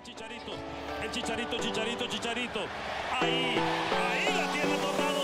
El Chicharito, el Chicharito, Chicharito, Chicharito. Ahí, ahí la tiene Torrado.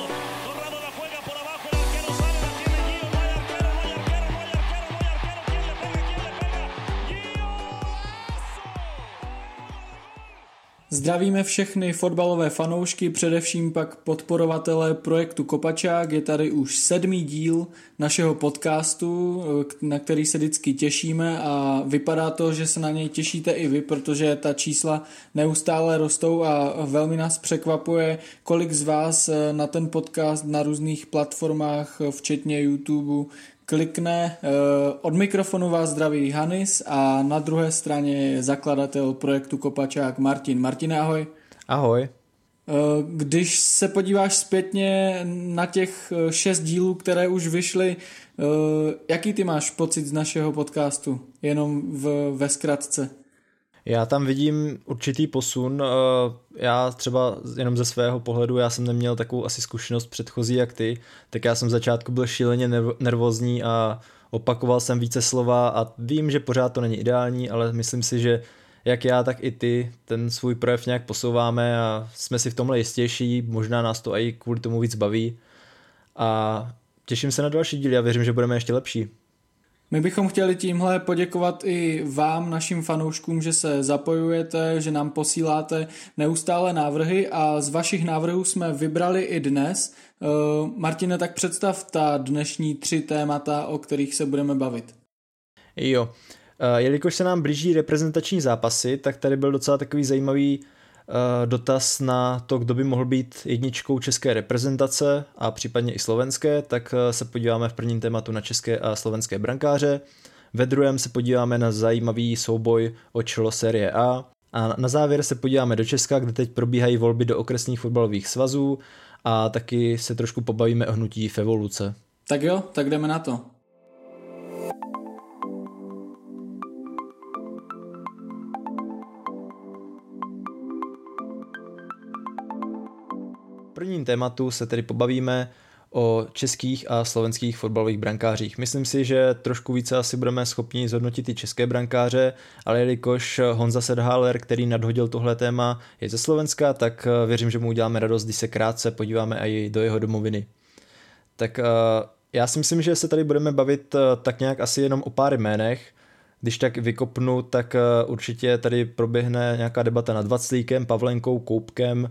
Zdravíme všechny fotbalové fanoušky, především pak podporovatele projektu Kopačák. Je tady už sedmý díl našeho podcastu, na který se vždycky těšíme a vypadá to, že se na něj těšíte i vy, protože ta čísla neustále rostou a velmi nás překvapuje, kolik z vás na ten podcast na různých platformách, včetně YouTube, klikne. Od mikrofonu vás zdraví Hanis a na druhé straně je zakladatel projektu Kopačák Martin. Martine, ahoj. Ahoj. Když se podíváš zpětně na těch šest dílů, které už vyšly, jaký ty máš pocit z našeho podcastu? Jenom v, ve zkratce. Já tam vidím určitý posun. Já třeba jenom ze svého pohledu, já jsem neměl takovou asi zkušenost předchozí jak ty, tak já jsem v začátku byl šíleně nervózní a opakoval jsem více slova a vím, že pořád to není ideální, ale myslím si, že jak já, tak i ty ten svůj projev nějak posouváme a jsme si v tomhle jistější, možná nás to i kvůli tomu víc baví a těším se na další díly a věřím, že budeme ještě lepší. My bychom chtěli tímhle poděkovat i vám, našim fanouškům, že se zapojujete, že nám posíláte neustále návrhy a z vašich návrhů jsme vybrali i dnes. Martine, tak představ ta dnešní tři témata, o kterých se budeme bavit. Jo, jelikož se nám blíží reprezentační zápasy, tak tady byl docela takový zajímavý dotaz na to, kdo by mohl být jedničkou české reprezentace a případně i slovenské, tak se podíváme v prvním tématu na české a slovenské brankáře. Ve druhém se podíváme na zajímavý souboj o čelo série A. A na závěr se podíváme do Česka, kde teď probíhají volby do okresních fotbalových svazů a taky se trošku pobavíme o hnutí v evoluce. Tak jo, tak jdeme na to. Prvním tématu se tedy pobavíme o českých a slovenských fotbalových brankářích. Myslím si, že trošku více asi budeme schopni zhodnotit i české brankáře, ale jelikož Honza Sedhaler, který nadhodil tohle téma, je ze Slovenska, tak věřím, že mu uděláme radost, když se krátce podíváme i do jeho domoviny. Tak já si myslím, že se tady budeme bavit tak nějak asi jenom o pár jménech, když tak vykopnu, tak určitě tady proběhne nějaká debata nad Vaclíkem, Pavlenkou, Koupkem,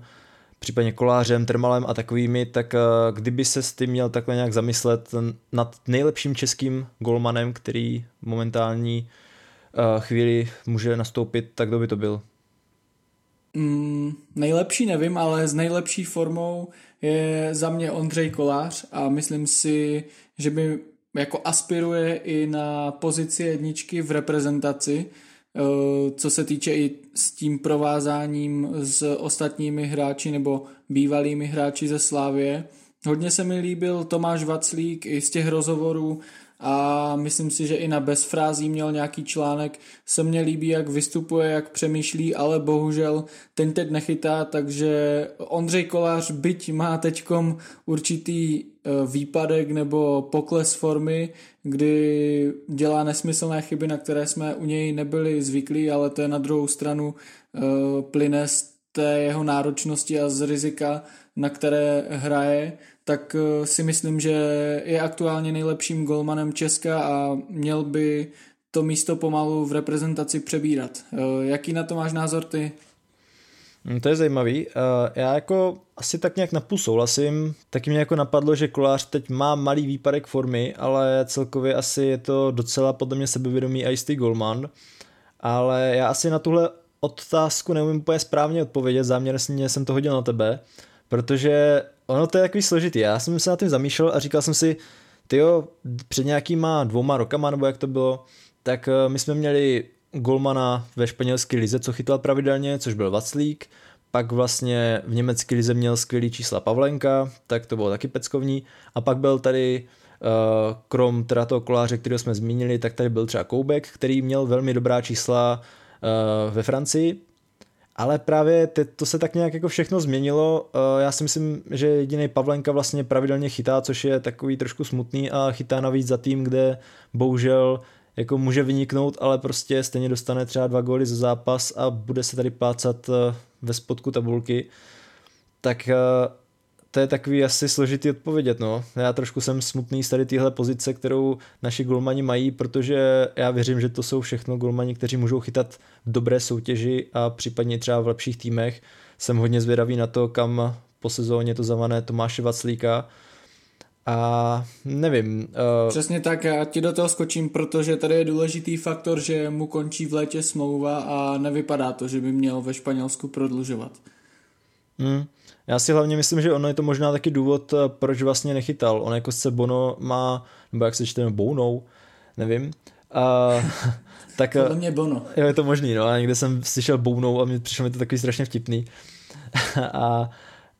případně kolářem, termalem a takovými, tak kdyby se s tím měl takhle nějak zamyslet nad nejlepším českým golmanem, který momentální chvíli může nastoupit, tak kdo by to byl? Mm, nejlepší nevím, ale s nejlepší formou je za mě Ondřej Kolář a myslím si, že by jako aspiruje i na pozici jedničky v reprezentaci, Eh, co se týče i s tím provázáním s ostatními hráči nebo bývalými hráči ze Slávě. Hodně se mi líbil Tomáš Vaclík i z těch rozhovorů a myslím si, že i na bezfrází měl nějaký článek. Se mně líbí, jak vystupuje, jak přemýšlí, ale bohužel ten teď nechytá, takže Ondřej Kolář byť má teďkom určitý eh, výpadek nebo pokles formy, kdy dělá nesmyslné chyby, na které jsme u něj nebyli zvyklí, ale to je na druhou stranu eh, plyne z té jeho náročnosti a z rizika, na které hraje, tak eh, si myslím, že je aktuálně nejlepším golmanem Česka a měl by to místo pomalu v reprezentaci přebírat. Eh, jaký na to máš názor ty? Hm, to je zajímavý. Já jako asi tak nějak napůl souhlasím. Taky mě jako napadlo, že Kolář teď má malý výpadek formy, ale celkově asi je to docela podle mě sebevědomý jistý golman. Ale já asi na tuhle otázku neumím úplně správně odpovědět, záměrně jsem to hodil na tebe, protože ono to je takový složitý. Já jsem se na tím zamýšlel a říkal jsem si, tyjo, před nějakýma dvouma rokama, nebo jak to bylo, tak eh, my jsme měli golmana ve španělské lize, co chytal pravidelně, což byl Vaclík, pak vlastně v německé lize měl skvělý čísla Pavlenka, tak to bylo taky peckovní, a pak byl tady uh, krom teda toho koláře, kterého jsme zmínili, tak tady byl třeba Koubek, který měl velmi dobrá čísla uh, ve Francii, ale právě to se tak nějak jako všechno změnilo. Uh, já si myslím, že jediný Pavlenka vlastně pravidelně chytá, což je takový trošku smutný a chytá navíc za tým, kde bohužel jako může vyniknout, ale prostě stejně dostane třeba dva góly za zápas a bude se tady plácat eh, ve spodku tabulky, tak eh, to je takový asi složitý odpovědět, no. Já trošku jsem smutný z tady téhle pozice, kterou naši golmani mají, protože já věřím, že to jsou všechno golmani, kteří můžou chytat v dobré soutěži a případně třeba v lepších týmech. Jsem hodně zvědavý na to, kam po sezóně to zavané Tomáše Vaclíka, a nevím. Uh... Přesně tak, já ti do toho skočím, protože tady je důležitý faktor, že mu končí v létě smlouva a nevypadá to, že by měl ve Španělsku prodlužovat. Hmm. Já si hlavně myslím, že ono je to možná taky důvod, eh, proč vlastně nechytal. On jako se Bono má, nebo jak se čte, Bono, nevím. A, tak, Podle eh, mě Bono. Jo, je to možný, no. A někde jsem slyšel Bono a mě přišlo mi to takový strašně vtipný. a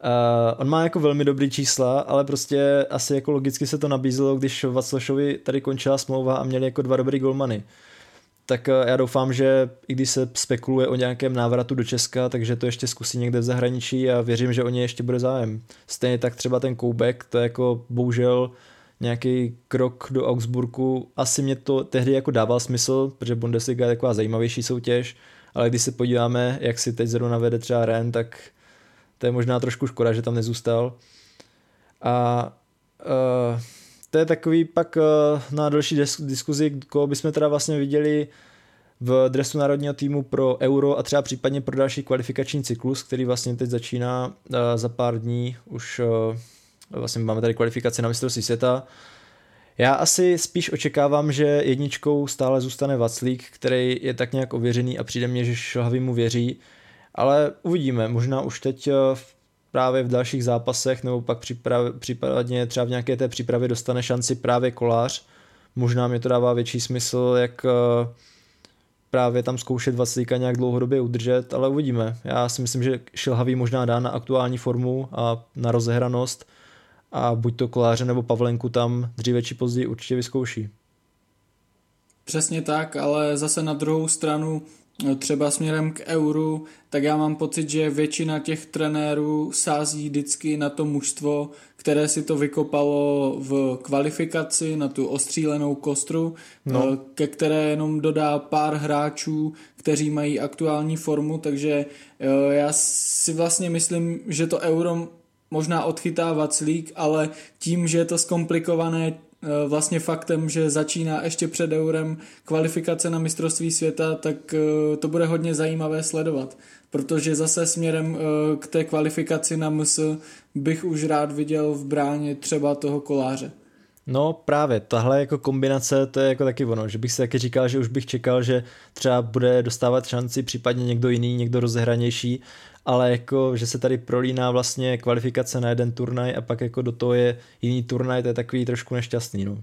Uh, on má jako velmi dobrý čísla, ale prostě asi jako logicky se to nabízelo, když Vaclašovi tady končila smlouva a měli jako dva dobrý golmany. Tak uh, já doufám, že i když se spekuluje o nějakém návratu do Česka, takže to ještě zkusí někde v zahraničí a věřím, že o ně ještě bude zájem. Stejně tak třeba ten Koubek, to je jako bohužel nějaký krok do Augsburgu. Asi mě to tehdy jako dával smysl, protože Bundesliga je taková zajímavější soutěž, ale když se podíváme, jak si teď zrovna vede třeba Ren, tak to je možná trošku škoda, že tam nezůstal. A uh, to je takový pak uh, na další diskuzi, koho bychom teda vlastně viděli v dresu národního týmu pro Euro a třeba případně pro další kvalifikační cyklus, který vlastně teď začíná uh, za pár dní. Už uh, vlastně máme tady kvalifikaci na mistrovství světa. Já asi spíš očekávám, že jedničkou stále zůstane Vaclík, který je tak nějak ověřený a přijde mně, že Šlhavý mu věří ale uvidíme, možná už teď eh, právě v dalších zápasech nebo pak připrav, případně třeba v nějaké té přípravě dostane šanci právě kolář. Možná mi to dává větší smysl, jak eh, právě tam zkoušet Vaclíka nějak dlouhodobě udržet, ale uvidíme. Já si myslím, že Šilhavý možná dá na aktuální formu a na rozehranost a buď to Koláře nebo Pavlenku tam dříve či později určitě vyzkouší. Přesně tak, ale zase na druhou stranu třeba směrem k euru, tak já mám pocit, že většina těch trenérů sází vždycky na to mužstvo, které si to vykopalo v kvalifikaci, na tu ostřílenou kostru, no. Eh, ke které jenom dodá pár hráčů, kteří mají aktuální formu, takže eh, já si vlastně myslím, že to euro možná odchytá Vaclík, ale tím, že je to zkomplikované vlastně faktem, že začíná ještě před eurem kvalifikace na mistrovství světa, tak eh, to bude hodně zajímavé sledovat. Protože zase směrem eh, k té kvalifikaci na MS bych už rád viděl v bráně třeba toho koláře. No právě, tahle jako kombinace, to je jako taky ono, že bych si taky říkal, že už bych čekal, že třeba bude dostávat šanci případně někdo jiný, někdo rozehranější, ale jako, že se tady prolíná vlastně kvalifikace na jeden turnaj a pak jako do toho je jiný turnaj, to je takový trošku nešťastný, no.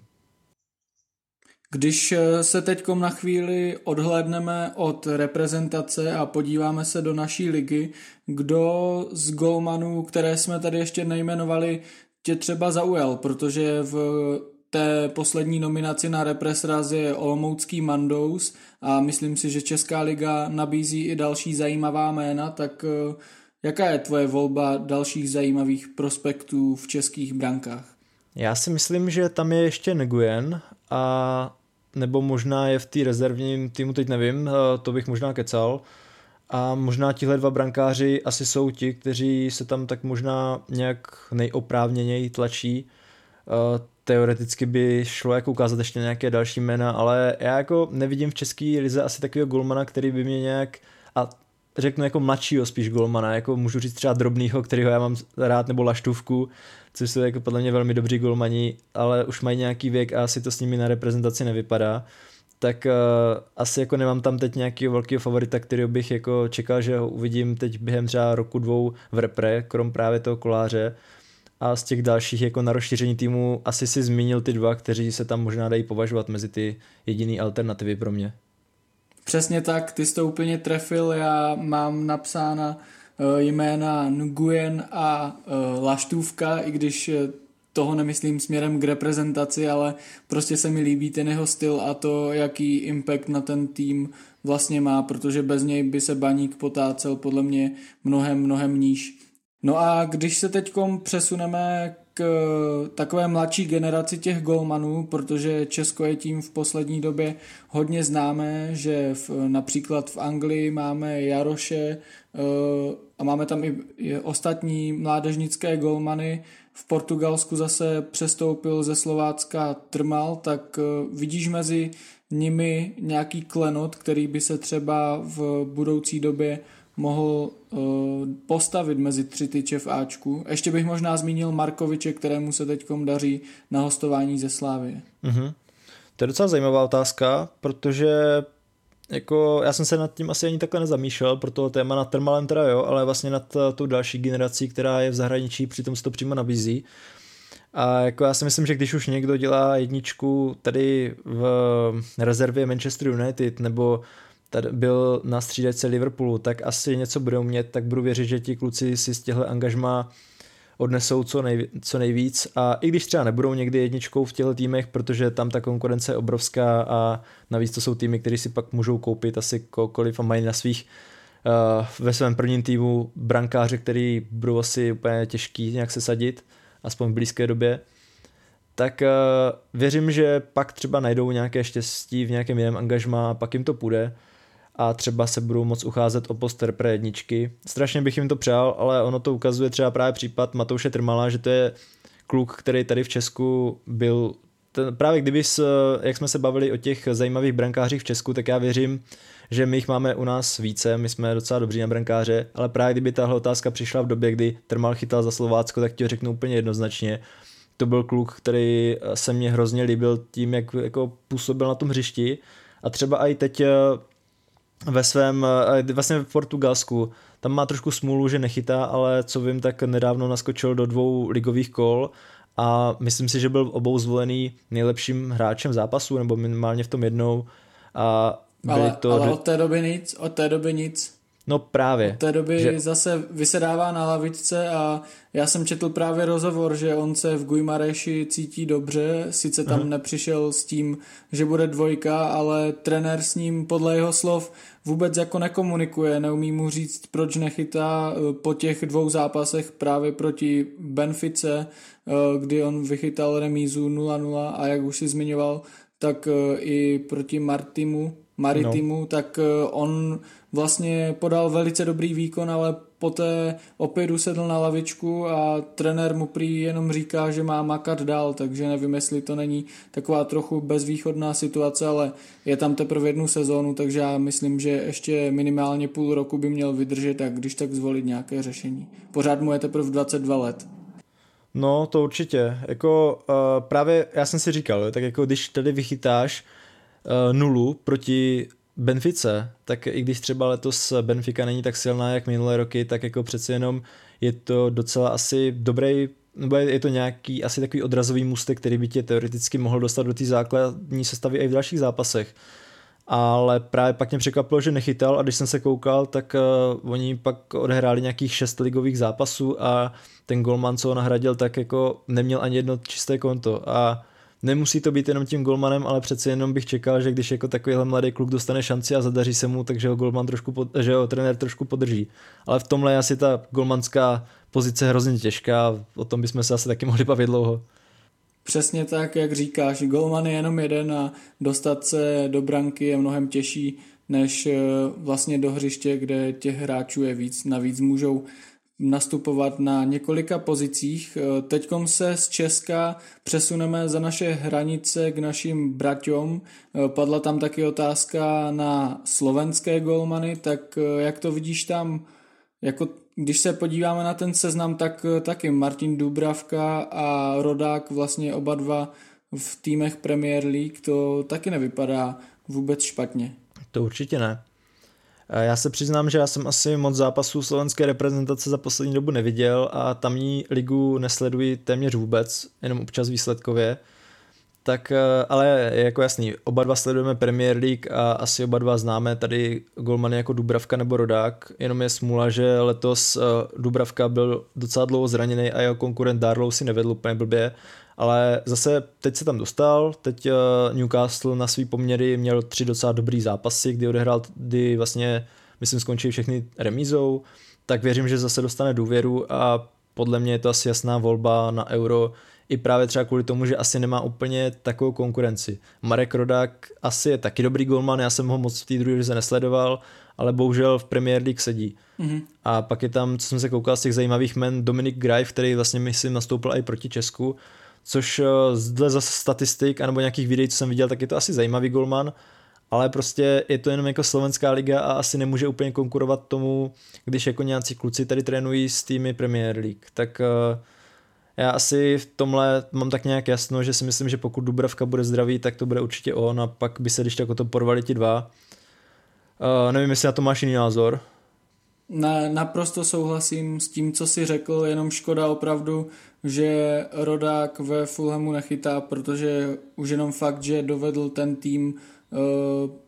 Když eh, se teď na chvíli odhlédneme od reprezentace a podíváme se do naší ligy, kdo z golmanů, které jsme tady ještě nejmenovali, tě třeba zaujal, protože v té poslední nominaci na Represraz je Olomoucký Mandous a myslím si, že Česká liga nabízí i další zajímavá jména, tak eh, jaká je tvoje volba dalších zajímavých prospektů v českých brankách? Já si myslím, že tam je ještě Nguyen a nebo možná je v té rezervním týmu, teď nevím, eh, to bych možná kecal. A možná tihle dva brankáři asi jsou ti, kteří se tam tak možná nějak nejoprávněněji tlačí. Teoreticky by šlo jako ukázat ještě nějaké další jména, ale já jako nevidím v české lize asi takového golmana, který by mě nějak a řeknu jako mladšího spíš golmana, jako můžu říct třeba drobnýho, kterýho já mám rád, nebo laštůvku, což jsou jako podle mě velmi dobří golmani, ale už mají nějaký věk a asi to s nimi na reprezentaci nevypadá tak uh, asi jako nemám tam teď nějakého velkého favorita, který bych jako čekal, že ho uvidím teď během třeba roku dvou v repre, krom právě toho koláře. A z těch dalších jako na rozšíření týmu asi si zmínil ty dva, kteří se tam možná dají považovat mezi ty jediný alternativy pro mě. Přesně tak, ty jsi to úplně trefil, já mám napsána uh, jména Nguyen a uh, Laštůvka, i když toho nemyslím směrem k reprezentaci, ale prostě se mi líbí ten jeho styl a to, jaký impact na ten tým vlastně má, protože bez něj by se baník potácel podle mě mnohem, mnohem níž. No a když se teď přesuneme takové mladší generaci těch golmanů, protože Česko je tím v poslední době hodně známé, že v, například v Anglii máme Jaroše a máme tam i ostatní mládežnické golmany, v Portugalsku zase přestoupil ze Slovácka Trmal, tak vidíš mezi nimi nějaký klenot, který by se třeba v budoucí době mohl uh, postavit mezi tři tyče v Ačku. Ještě bych možná zmínil Markoviče, kterému se teď daří na hostování ze Slávy. Mm-hmm. To je docela zajímavá otázka, protože jako já jsem se nad tím asi ani takhle nezamýšlel, pro toho téma nad Termalem teda jo, ale vlastně nad eh, tou další generací, která je v zahraničí, přitom se to přímo nabízí. A jako já si myslím, že když už někdo dělá jedničku tady v rezervě Manchester United nebo tady byl na střídačce Liverpoolu, tak asi něco budou mít, tak budu věřit, že ti kluci si z těchto angažma odnesou co, nej, co nejvíc. A i když třeba nebudou někdy jedničkou v těchto týmech, protože tam ta konkurence je obrovská a navíc to jsou týmy, které si pak můžou koupit asi kohokoliv a mají na svých uh, ve svém prvním týmu brankáře, který budou asi úplně těžký nějak se sadit, aspoň v blízké době, tak uh, věřím, že pak třeba najdou nějaké štěstí v nějakém jiném angažmá a pak jim to půjde a třeba se budou moc ucházet o poster pro jedničky. Strašně bych jim to přál, ale ono to ukazuje třeba právě případ Matouše Trmala, že to je kluk, který tady v Česku byl ten, právě kdyby, jak jsme se bavili o těch zajímavých brankářích v Česku, tak já věřím, že my jich máme u nás více, my jsme docela dobří na brankáře, ale právě kdyby tahle otázka přišla v době, kdy Trmal chytal za Slovácko, tak ti řeknu úplně jednoznačně. To byl kluk, který se mně hrozně líbil tím, jak jako působil na tom hřišti a třeba i teď ve svém, eh, vlastně v Portugalsku, tam má trošku smůlu, že nechytá, ale co vím, tak nedávno naskočil do dvou ligových kol a myslím si, že byl obou zvolený nejlepším hráčem zápasu, nebo minimálně v tom jednou. A ale, to ale od té doby nic, od té doby nic. No právě. Od té doby že... zase vysedává na lavičce a já jsem četl právě rozhovor, že on se v Guimareši cítí dobře, sice tam Aha. nepřišel s tím, že bude dvojka, ale trenér s ním podle jeho slov vůbec jako nekomunikuje, neumí mu říct, proč nechytá eh, po těch dvou zápasech právě proti Benfice, eh, kdy on vychytal remízu 0-0 a jak už si zmiňoval, tak eh, i proti Martimu, Maritimu, no. tak on vlastně podal velice dobrý výkon, ale poté opět usedl na lavičku a trenér mu prý jenom říká, že má makat dál, takže nevím, jestli to není taková trochu bezvýchodná situace, ale je tam teprve jednu sezónu, takže já myslím, že ještě minimálně půl roku by měl vydržet a když tak zvolit nějaké řešení. Pořád mu je teprve 22 let. No, to určitě. Jako uh, právě já jsem si říkal, tak jako když tady vychytáš nulu proti Benfice, tak i když třeba letos Benfica není tak silná jak minulé roky, tak jako přeci jenom je to docela asi dobrý, nebo je to nějaký asi takový odrazový můstek, který by tě teoreticky mohl dostat do té základní sestavy i v dalších zápasech. Ale právě pak mě překvapilo, že nechytal a když jsem se koukal, tak uh, oni pak odehráli nějakých šest ligových zápasů a ten golman, co ho nahradil, tak jako neměl ani jedno čisté konto a nemusí to být jenom tím golmanem, ale přece jenom bych čekal, že když jako takovýhle mladý kluk dostane šanci a zadaří se mu, takže ho golman trošku, pod, že ho trenér trošku podrží. Ale v tomhle je asi ta golmanská pozice hrozně těžká, o tom bychom se asi taky mohli bavit dlouho. Přesně tak, jak říkáš, golman je jenom jeden a dostat se do branky je mnohem těžší, než eh, vlastně do hřiště, kde těch hráčů je víc. Navíc můžou nastupovat na několika pozicích. Eh, teďkom se z Česka přesuneme za naše hranice k našim braťom. Eh, padla tam taky otázka na slovenské golmany, tak eh, jak to vidíš tam? Jako, když se podíváme na ten seznam, tak taky Martin Dubravka a Rodák vlastně oba dva v týmech Premier League, to taky nevypadá vůbec špatně. To určitě ne. Já se přiznám, že já jsem asi moc zápasů slovenské reprezentace za poslední dobu neviděl a tamní ligu nesleduji téměř vůbec, jenom občas výsledkově. Tak, eh, ale je jako jasný, oba dva sledujeme Premier League a asi oba dva známe tady golmany jako Dubravka nebo Rodák, jenom je smůla, že letos eh, Dubravka byl docela dlouho zraněný a jeho konkurent Darlow si nevedl úplně blbě, ale zase teď se tam dostal, teď eh, Newcastle na svý poměry měl tři docela dobrý zápasy, kdy odehrál, kdy vlastně, myslím, skončili všechny remízou, tak věřím, že zase dostane důvěru a podle mě je to asi jasná volba na euro, i právě třeba kvůli tomu, že asi nemá úplně takovou konkurenci. Marek Rodák asi je taky dobrý golman, já jsem ho moc v té druhé lize nesledoval, ale bohužel v Premier League sedí. Mm-hmm. A pak je tam, co jsem se koukal z těch zajímavých men, Dominik Greif, který vlastně myslím nastoupil i proti Česku, což eh, dle zase statistik anebo nějakých videí, co jsem viděl, tak je to asi zajímavý golman, ale prostě je to jenom jako slovenská liga a asi nemůže úplně konkurovat tomu, když jako nějací kluci tady trénují s týmy Premier League. Tak uh, já asi v tomhle mám tak nějak jasno, že si myslím, že pokud Dubravka bude zdravý, tak to bude určitě on a pak by se když tak o to porvali ti dva. Uh, nevím, jestli na to máš jiný názor. Na, naprosto souhlasím s tím, co si řekl, jenom škoda opravdu, že Rodák ve Fulhamu nechytá, protože už jenom fakt, že dovedl ten tým uh,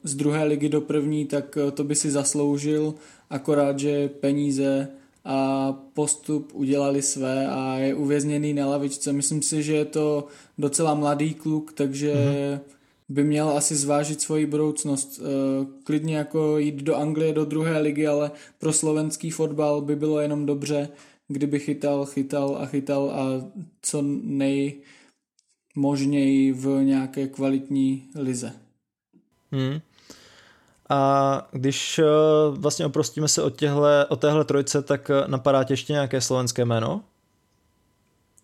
z druhé ligy do první, tak uh, to by si zasloužil, akorát, že peníze a postup udělali své a je uvězněný na lavičce. Myslím si, že je to docela mladý kluk, takže mm-hmm. By měl asi zvážit svoji budoucnost. Eh, klidně jako jít do Anglie, do druhé ligy, ale pro slovenský fotbal by bylo jenom dobře, kdyby chytal, chytal a chytal a co nejmožněji v nějaké kvalitní lize. Hmm. A když eh, vlastně oprostíme se od, těhle, od téhle trojce, tak eh, napadá tě ještě nějaké slovenské jméno?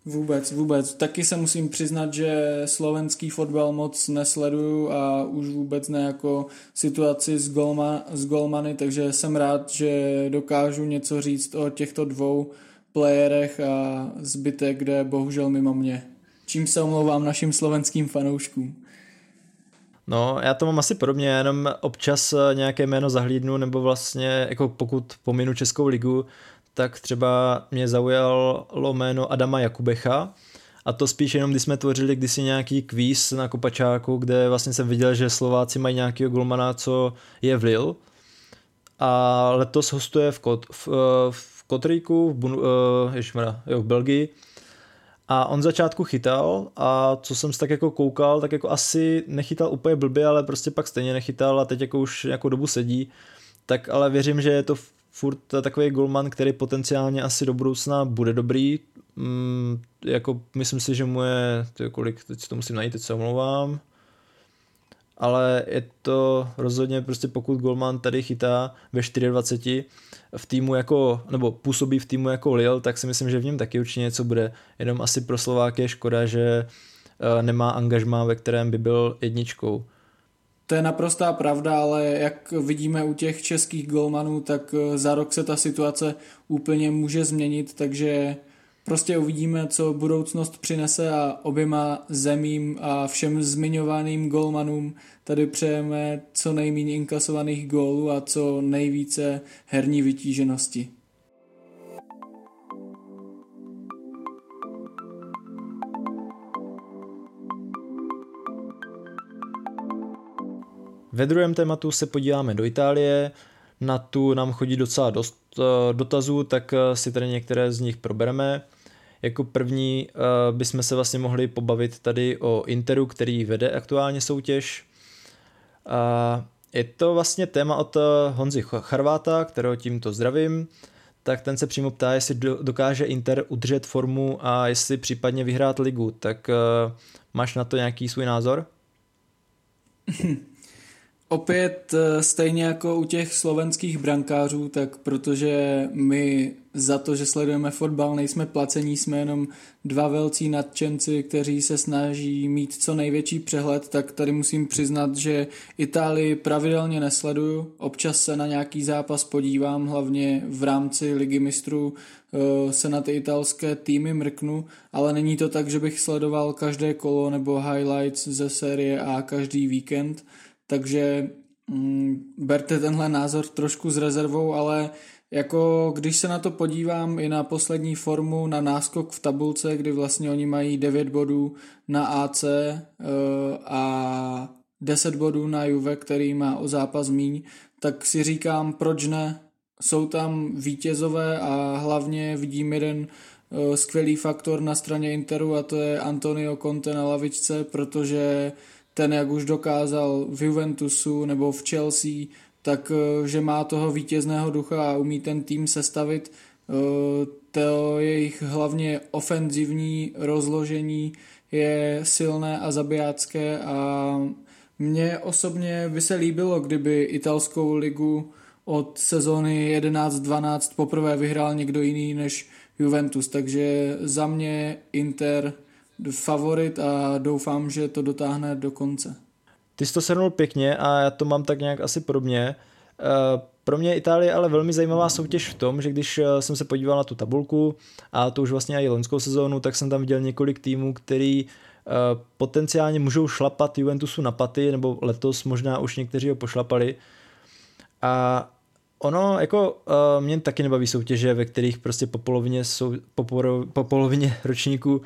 Vůbec, vůbec. Taky se musím přiznat, že slovenský fotbal moc nesleduju a už vůbec ne jako situaci s, golma, s golmany, takže jsem rád, že dokážu něco říct o těchto dvou playerech a zbytek, kde bohužel mimo mě. Čím se omlouvám našim slovenským fanouškům. No, já to mám asi podobně, jenom občas eh, nějaké jméno zahlídnu, nebo vlastně, jako pokud pominu Českou ligu, tak třeba mě zaujalo jméno Adama Jakubecha, a to spíš jenom, když jsme tvořili kdysi nějaký kvíz na Kopačáku, kde vlastně jsem viděl, že Slováci mají nějakého golmana, co je v Lille. A letos hostuje v, Kot, v, eh, v Kotríku, v, Bun, uh, ježmara, jo, v Belgii a on začátku chytal a co jsem tak jako koukal, tak jako asi nechytal úplně blbě, ale prostě pak stejně nechytal a teď jako už nějakou dobu sedí. Tak ale věřím, že je to furt takový golman, který potenciálně asi do budoucna bude dobrý. Mm, jako myslím si, že mu je, to je kolik, teď si to musím najít, teď se omlouvám ale je to rozhodně prostě pokud Golman tady chytá ve 24 v týmu jako, nebo působí v týmu jako Lille, tak si myslím, že v něm taky určitě něco bude. Jenom asi pro Slováky je škoda, že eh, nemá angažmá, ve kterém by byl jedničkou. To je naprostá pravda, ale jak vidíme u těch českých golmanů, tak eh, za rok se ta situace úplně může změnit, takže Prostě uvidíme, co budoucnost přinese a oběma zemím a všem zmiňovaným golmanům tady přejeme co nejméně inkasovaných gólů a co nejvíce herní vytíženosti. Ve druhém tématu se podíváme do Itálie. Na tu nám chodí docela dost eh, dotazů, tak eh, si tady některé z nich probereme. Jako první uh, bychom se vlastně mohli pobavit tady o Interu, který vede aktuálně soutěž. Je to vlastně téma od Honzy Charváta, kterého tímto zdravím. Tak ten se přímo ptá, jestli dokáže Inter udržet formu a jestli případně vyhrát ligu. Tak máš na to nějaký svůj názor? Opět eh, stejně jako u těch slovenských brankářů, tak protože my za to, že sledujeme fotbal, nejsme placení, jsme jenom dva velcí nadčenci, kteří se snaží mít co největší přehled, tak tady musím přiznat, že Itálii pravidelně nesleduju. Občas se na nějaký zápas podívám, hlavně v rámci ligy mistrů eh, se na ty italské týmy mrknu, ale není to tak, že bych sledoval každé kolo nebo highlights ze série A každý víkend takže mm, berte tenhle názor trošku s rezervou, ale jako když se na to podívám i na poslední formu, na náskok v tabulce, kdy vlastně oni mají 9 bodů na AC a 10 bodů na Juve, který má o zápas míň, tak si říkám, proč ne? Jsou tam vítězové a hlavně vidím jeden uh, skvělý faktor na straně Interu a to je Antonio Conte na lavičce, protože ten, jak už dokázal v Juventusu nebo v Chelsea, tak eh, že má toho vítězného ducha a umí ten tým sestavit. to jejich hlavně ofenzivní rozložení je silné a zabijácké a mně osobně by se líbilo, kdyby italskou ligu od sezóny 11-12 poprvé vyhrál někdo jiný než Juventus, takže za mě Inter favorit a doufám, že to dotáhne do konce. Ty jsi to shrnul pěkně a já to mám tak nějak asi podobně. Eh, pro mě Itálie ale velmi zajímavá soutěž v tom, že když eh, jsem se podíval na tu tabulku a to už vlastně i loňskou sezónu, tak jsem tam viděl několik týmů, který eh, potenciálně můžou šlapat Juventusu na paty, nebo letos možná už někteří ho pošlapali. A ono, jako mě taky nebaví soutěže, ve kterých prostě po polovině, sou, po, po polovině ročníku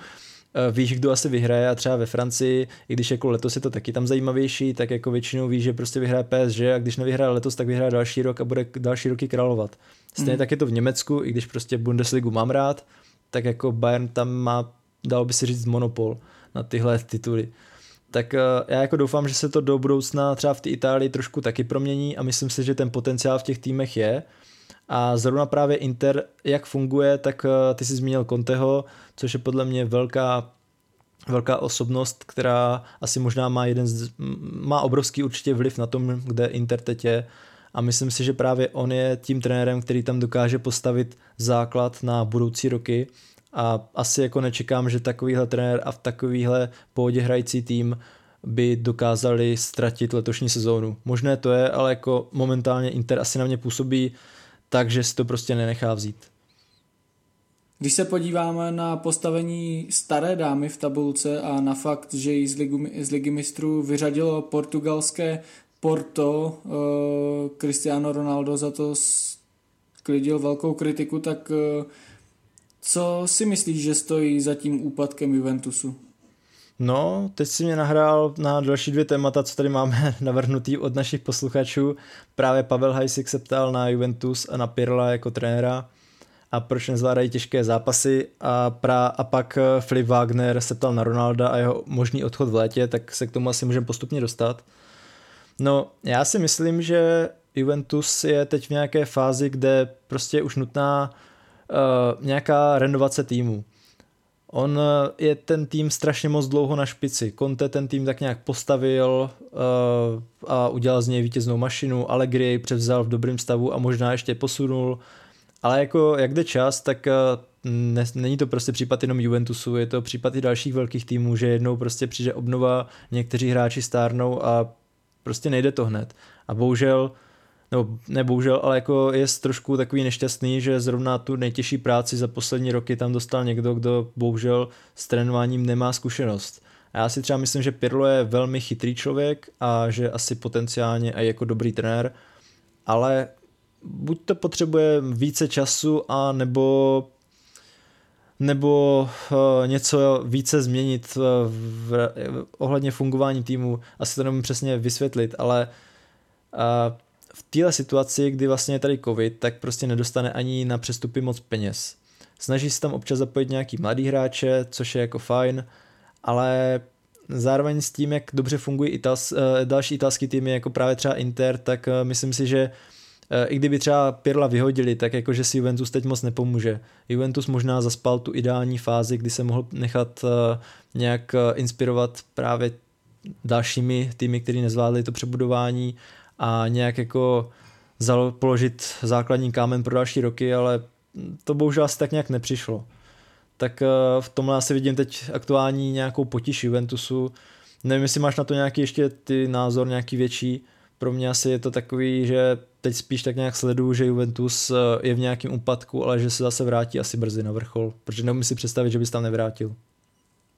víš, kdo asi vyhraje a třeba ve Francii, i když jako letos je to taky tam zajímavější, tak jako většinou víš, že prostě vyhraje PSG a když nevyhraje letos, tak vyhraje další rok a bude další roky královat. Stejně mm. tak je to v Německu, i když prostě Bundesligu mám rád, tak jako Bayern tam má, dalo by si říct, monopol na tyhle tituly. Tak uh, já jako doufám, že se to do budoucna třeba v té Itálii trošku taky promění a myslím si, že ten potenciál v těch týmech je. A zrovna právě Inter, jak funguje, tak uh, ty jsi zmínil Conteho, což je podle mě velká velká osobnost, která asi možná má jeden z, má obrovský určitě vliv na tom, kde Inter teď je a myslím si, že právě on je tím trenérem, který tam dokáže postavit základ na budoucí roky a asi jako nečekám, že takovýhle trenér a v takovýhle pohodě hrající tým by dokázali ztratit letošní sezónu. Možné to je, ale jako momentálně Inter asi na mě působí tak, že si to prostě nenechá vzít. Když se podíváme na postavení staré dámy v tabulce a na fakt, že ji z, ligu, z ligy mistrů vyřadilo portugalské Porto, uh, Cristiano Ronaldo za to sklidil velkou kritiku, tak uh, co si myslíš, že stojí za tím úpadkem Juventusu? No, teď si mě nahrál na další dvě témata, co tady máme navrhnutý od našich posluchačů. Právě Pavel Hajsik se ptal na Juventus a na Pirla jako trenéra a proč nezvládají těžké zápasy a, pra, a pak eh, Filip Wagner se ptal na Ronalda a jeho možný odchod v létě, tak se k tomu asi můžeme postupně dostat. No, já si myslím, že Juventus je teď v nějaké fázi, kde prostě už nutná uh, nějaká renovace týmu. On eh, je ten tým strašně moc dlouho na špici. Conte ten tým tak nějak postavil uh, a udělal z něj vítěznou mašinu. Allegri jej převzal v dobrém stavu a možná ještě posunul ale jako jak jde čas, tak eh, ne, není to prostě případ jenom Juventusu, je to případ i dalších velkých týmů, že jednou prostě přijde obnova, někteří hráči stárnou a prostě nejde to hned. A bohužel, nebo ne bohužel, ale jako je trošku takový nešťastný, že zrovna tu nejtěžší práci za poslední roky tam dostal někdo, kdo bohužel s trénováním nemá zkušenost. A já si třeba myslím, že Pirlo je velmi chytrý člověk a že asi potenciálně i jako dobrý trenér, ale buď to potřebuje více času a nebo nebo uh, něco více změnit uh, v, v, ohledně fungování týmu. Asi to nemůžu přesně vysvětlit, ale v téhle situaci, kdy vlastně je tady covid, tak prostě nedostane ani na přestupy moc peněz. Snaží se tam občas zapojit nějaký mladý hráče, což je jako fajn, ale zároveň s tím, jak dobře fungují itals, uh, další italský týmy, jako právě třeba Inter, tak uh, myslím si, že Eh, i kdyby třeba Pirla vyhodili, tak jakože si Juventus teď moc nepomůže. Juventus možná zaspal tu ideální fázi, kdy se mohl nechat eh, nějak eh, inspirovat právě dalšími týmy, který nezvládli to přebudování a nějak jako položit základní kámen pro další roky, ale to bohužel asi tak nějak nepřišlo. Tak v tomhle asi vidím teď aktuální nějakou potiš Juventusu. Nevím, jestli máš na to nějaký ještě ty názor, nějaký větší. Pro mě asi je to takový, že teď spíš tak nějak sleduju, že Juventus eh, je v nějakém úpadku, ale že se zase vrátí asi brzy na vrchol, protože neumím si představit, že bys tam nevrátil.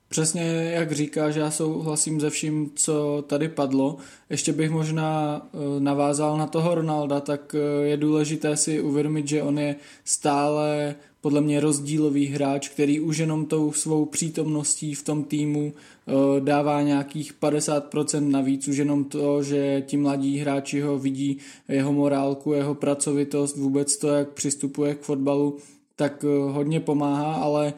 Přesně jak říkáš, já souhlasím se vším, co tady padlo. Ještě bych možná eh, navázal na toho Ronalda, tak eh, je důležité si uvědomit, že on je stále podle mě rozdílový hráč, který už jenom tou svou přítomností v tom týmu eh, dává nějakých 50% navíc, už jenom to, že ti mladí hráči ho vidí, jeho morálku, jeho pracovitost, vůbec to, jak přistupuje k fotbalu, tak hodně pomáhá, ale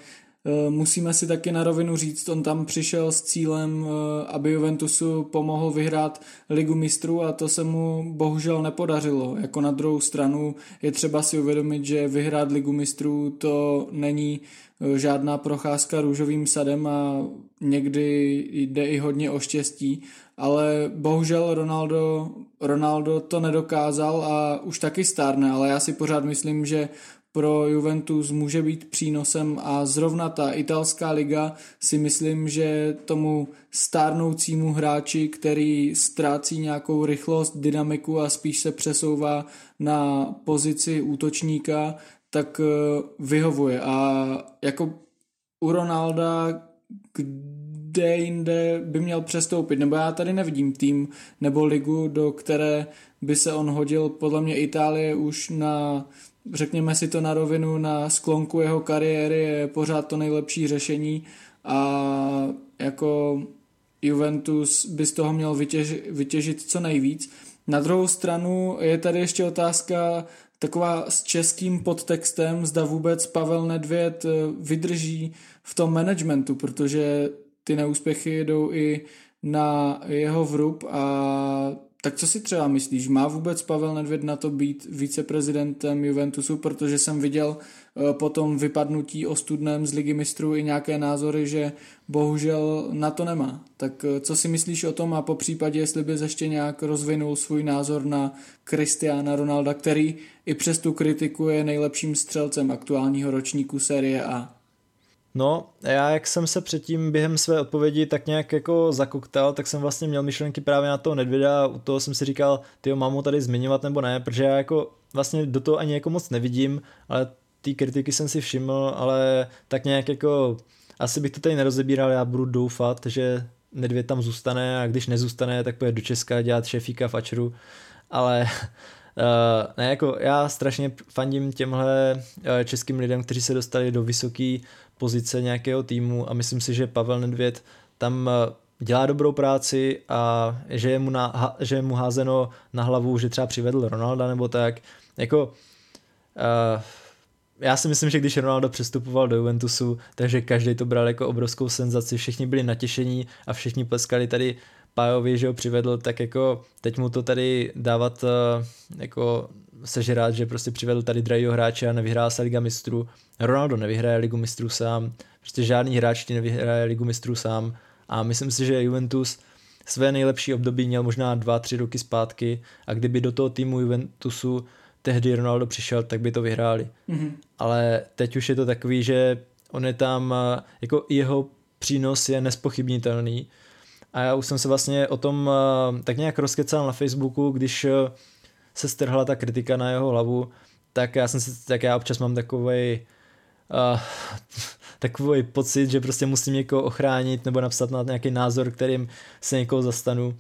musíme si taky na rovinu říct, on tam přišel s cílem, eh, aby Juventusu pomohl vyhrát ligu mistrů a to se mu bohužel nepodařilo. Jako na druhou stranu je třeba si uvědomit, že vyhrát ligu mistrů to není eh, žádná procházka růžovým sadem a někdy jde i hodně o štěstí, ale bohužel Ronaldo, Ronaldo to nedokázal a už taky stárne, ale já si pořád myslím, že pro Juventus může být přínosem a zrovna ta italská liga si myslím, že tomu stárnoucímu hráči, který ztrácí nějakou rychlost, dynamiku a spíš se přesouvá na pozici útočníka, tak eh, vyhovuje. A jako u Ronalda, kde jinde by měl přestoupit, nebo já tady nevidím tým nebo ligu, do které by se on hodil, podle mě Itálie už na řekněme si to na rovinu, na sklonku jeho kariéry je pořád to nejlepší řešení a jako Juventus by z toho měl vytěž, vytěžit co nejvíc. Na druhou stranu je tady ještě otázka taková s českým podtextem, zda vůbec Pavel Nedvěd eh, vydrží v tom managementu, protože ty neúspěchy jdou i na jeho vrub a tak co si třeba myslíš, má vůbec Pavel Nedvěd na to být viceprezidentem Juventusu, protože jsem viděl eh, po tom vypadnutí ostudném z ligy mistrů i nějaké názory, že bohužel na to nemá. Tak eh, co si myslíš o tom a po případě, jestli bys ještě nějak rozvinul svůj názor na Cristiana Ronalda, který i přes tu kritiku je nejlepším střelcem aktuálního ročníku série A? No, já jak jsem se předtím během své odpovědi tak nějak jako zakoktal, tak jsem vlastně měl myšlenky právě na toho Nedvěda a u toho jsem si říkal, ty mám ho tady zmiňovat nebo ne, protože já jako vlastně do toho ani jako moc nevidím, ale ty kritiky jsem si všiml, ale tak nějak jako asi bych to tady nerozebíral, já budu doufat, že Nedvěd tam zůstane a když nezůstane, tak půjde do Česka dělat šefíka v Ačru, ale Uh, ne, jako já strašně fandím těmhle uh, českým lidem, kteří se dostali do vysoké pozice nějakého týmu a myslím si, že Pavel Nedvěd tam uh, dělá dobrou práci a že je mu, na, že je mu házeno na hlavu, že třeba přivedl Ronalda nebo tak. Jako, uh, já si myslím, že když Ronaldo přestupoval do Juventusu, takže každý to bral jako obrovskou senzaci, všichni byli natěšení a všichni pleskali tady Pájovi, že ho přivedl, tak jako teď mu to tady dávat eh, jako sežrát, že prostě přivedl tady drahýho hráče a nevyhrál se Liga mistrů. Ronaldo nevyhraje Ligu mistrů sám, prostě žádný hráč ti nevyhraje Ligu mistrů sám a myslím si, že Juventus své nejlepší období měl možná dva, tři roky zpátky a kdyby do toho týmu Juventusu tehdy Ronaldo přišel, tak by to vyhráli. Mm-hmm. Ale teď už je to takový, že on je tam, eh, jako jeho přínos je nespochybnitelný a já už jsem se vlastně o tom eh, tak nějak rozkecal na Facebooku, když eh, se strhla ta kritika na jeho hlavu, tak já jsem si, tak já občas mám takový uh, takový pocit, že prostě musím někoho ochránit nebo napsat na nějaký názor, kterým se někoho zastanu.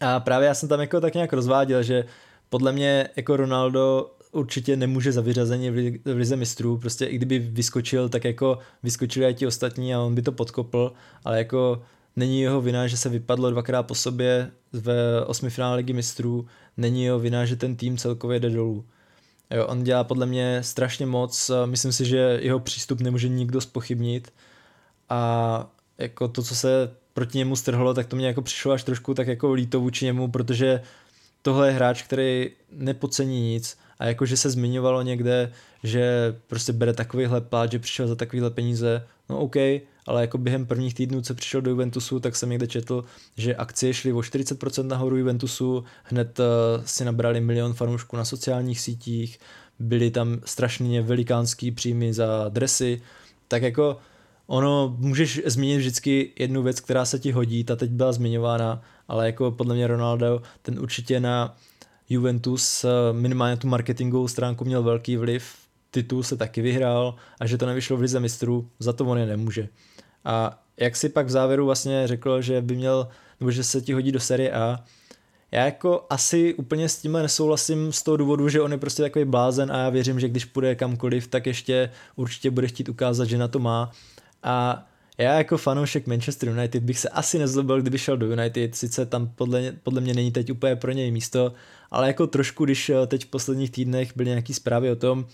A právě já jsem tam jako tak nějak rozváděl, že podle mě jako Ronaldo určitě nemůže za vyřazení v lize mistrů, prostě i kdyby vyskočil, tak jako vyskočili i ti ostatní a on by to podkopl, ale jako Není jeho vina, že se vypadlo dvakrát po sobě ve osmifinále ligy mistrů, není jeho vina, že ten tým celkově jde dolů. Jo, on dělá podle mě strašně moc, myslím si, že jeho přístup nemůže nikdo spochybnit a jako to, co se proti němu strhlo, tak to mě jako přišlo až trošku tak jako líto vůči němu, protože tohle je hráč, který nepocení nic. A jakože se zmiňovalo někde, že prostě bere takovýhle pát, že přišel za takovýhle peníze, no OK, ale jako během prvních týdnů, co přišel do Juventusu, tak jsem někde četl, že akcie šly o 40% nahoru Juventusu, hned uh, si nabrali milion fanoušků na sociálních sítích, byly tam strašně velikánský příjmy za dresy, tak jako ono, můžeš zmínit vždycky jednu věc, která se ti hodí, ta teď byla zmiňována, ale jako podle mě Ronaldo, ten určitě na Juventus eh, minimálně tu marketingovou stránku měl velký vliv, titul se taky vyhrál a že to nevyšlo v lize mistrů, za to on je nemůže. A jak si pak v závěru vlastně řekl, že by měl, nebo že se ti hodí do série A, já jako asi úplně s tímhle nesouhlasím z toho důvodu, že on je prostě takový blázen a já věřím, že když půjde kamkoliv, tak ještě určitě bude chtít ukázat, že na to má. A já jako fanoušek Manchester United bych se asi nezlobil, kdyby šel do United, sice tam podle, podle mě není teď úplně pro něj místo, ale jako trošku, když teď v posledních týdnech byly nějaký zprávy o tom,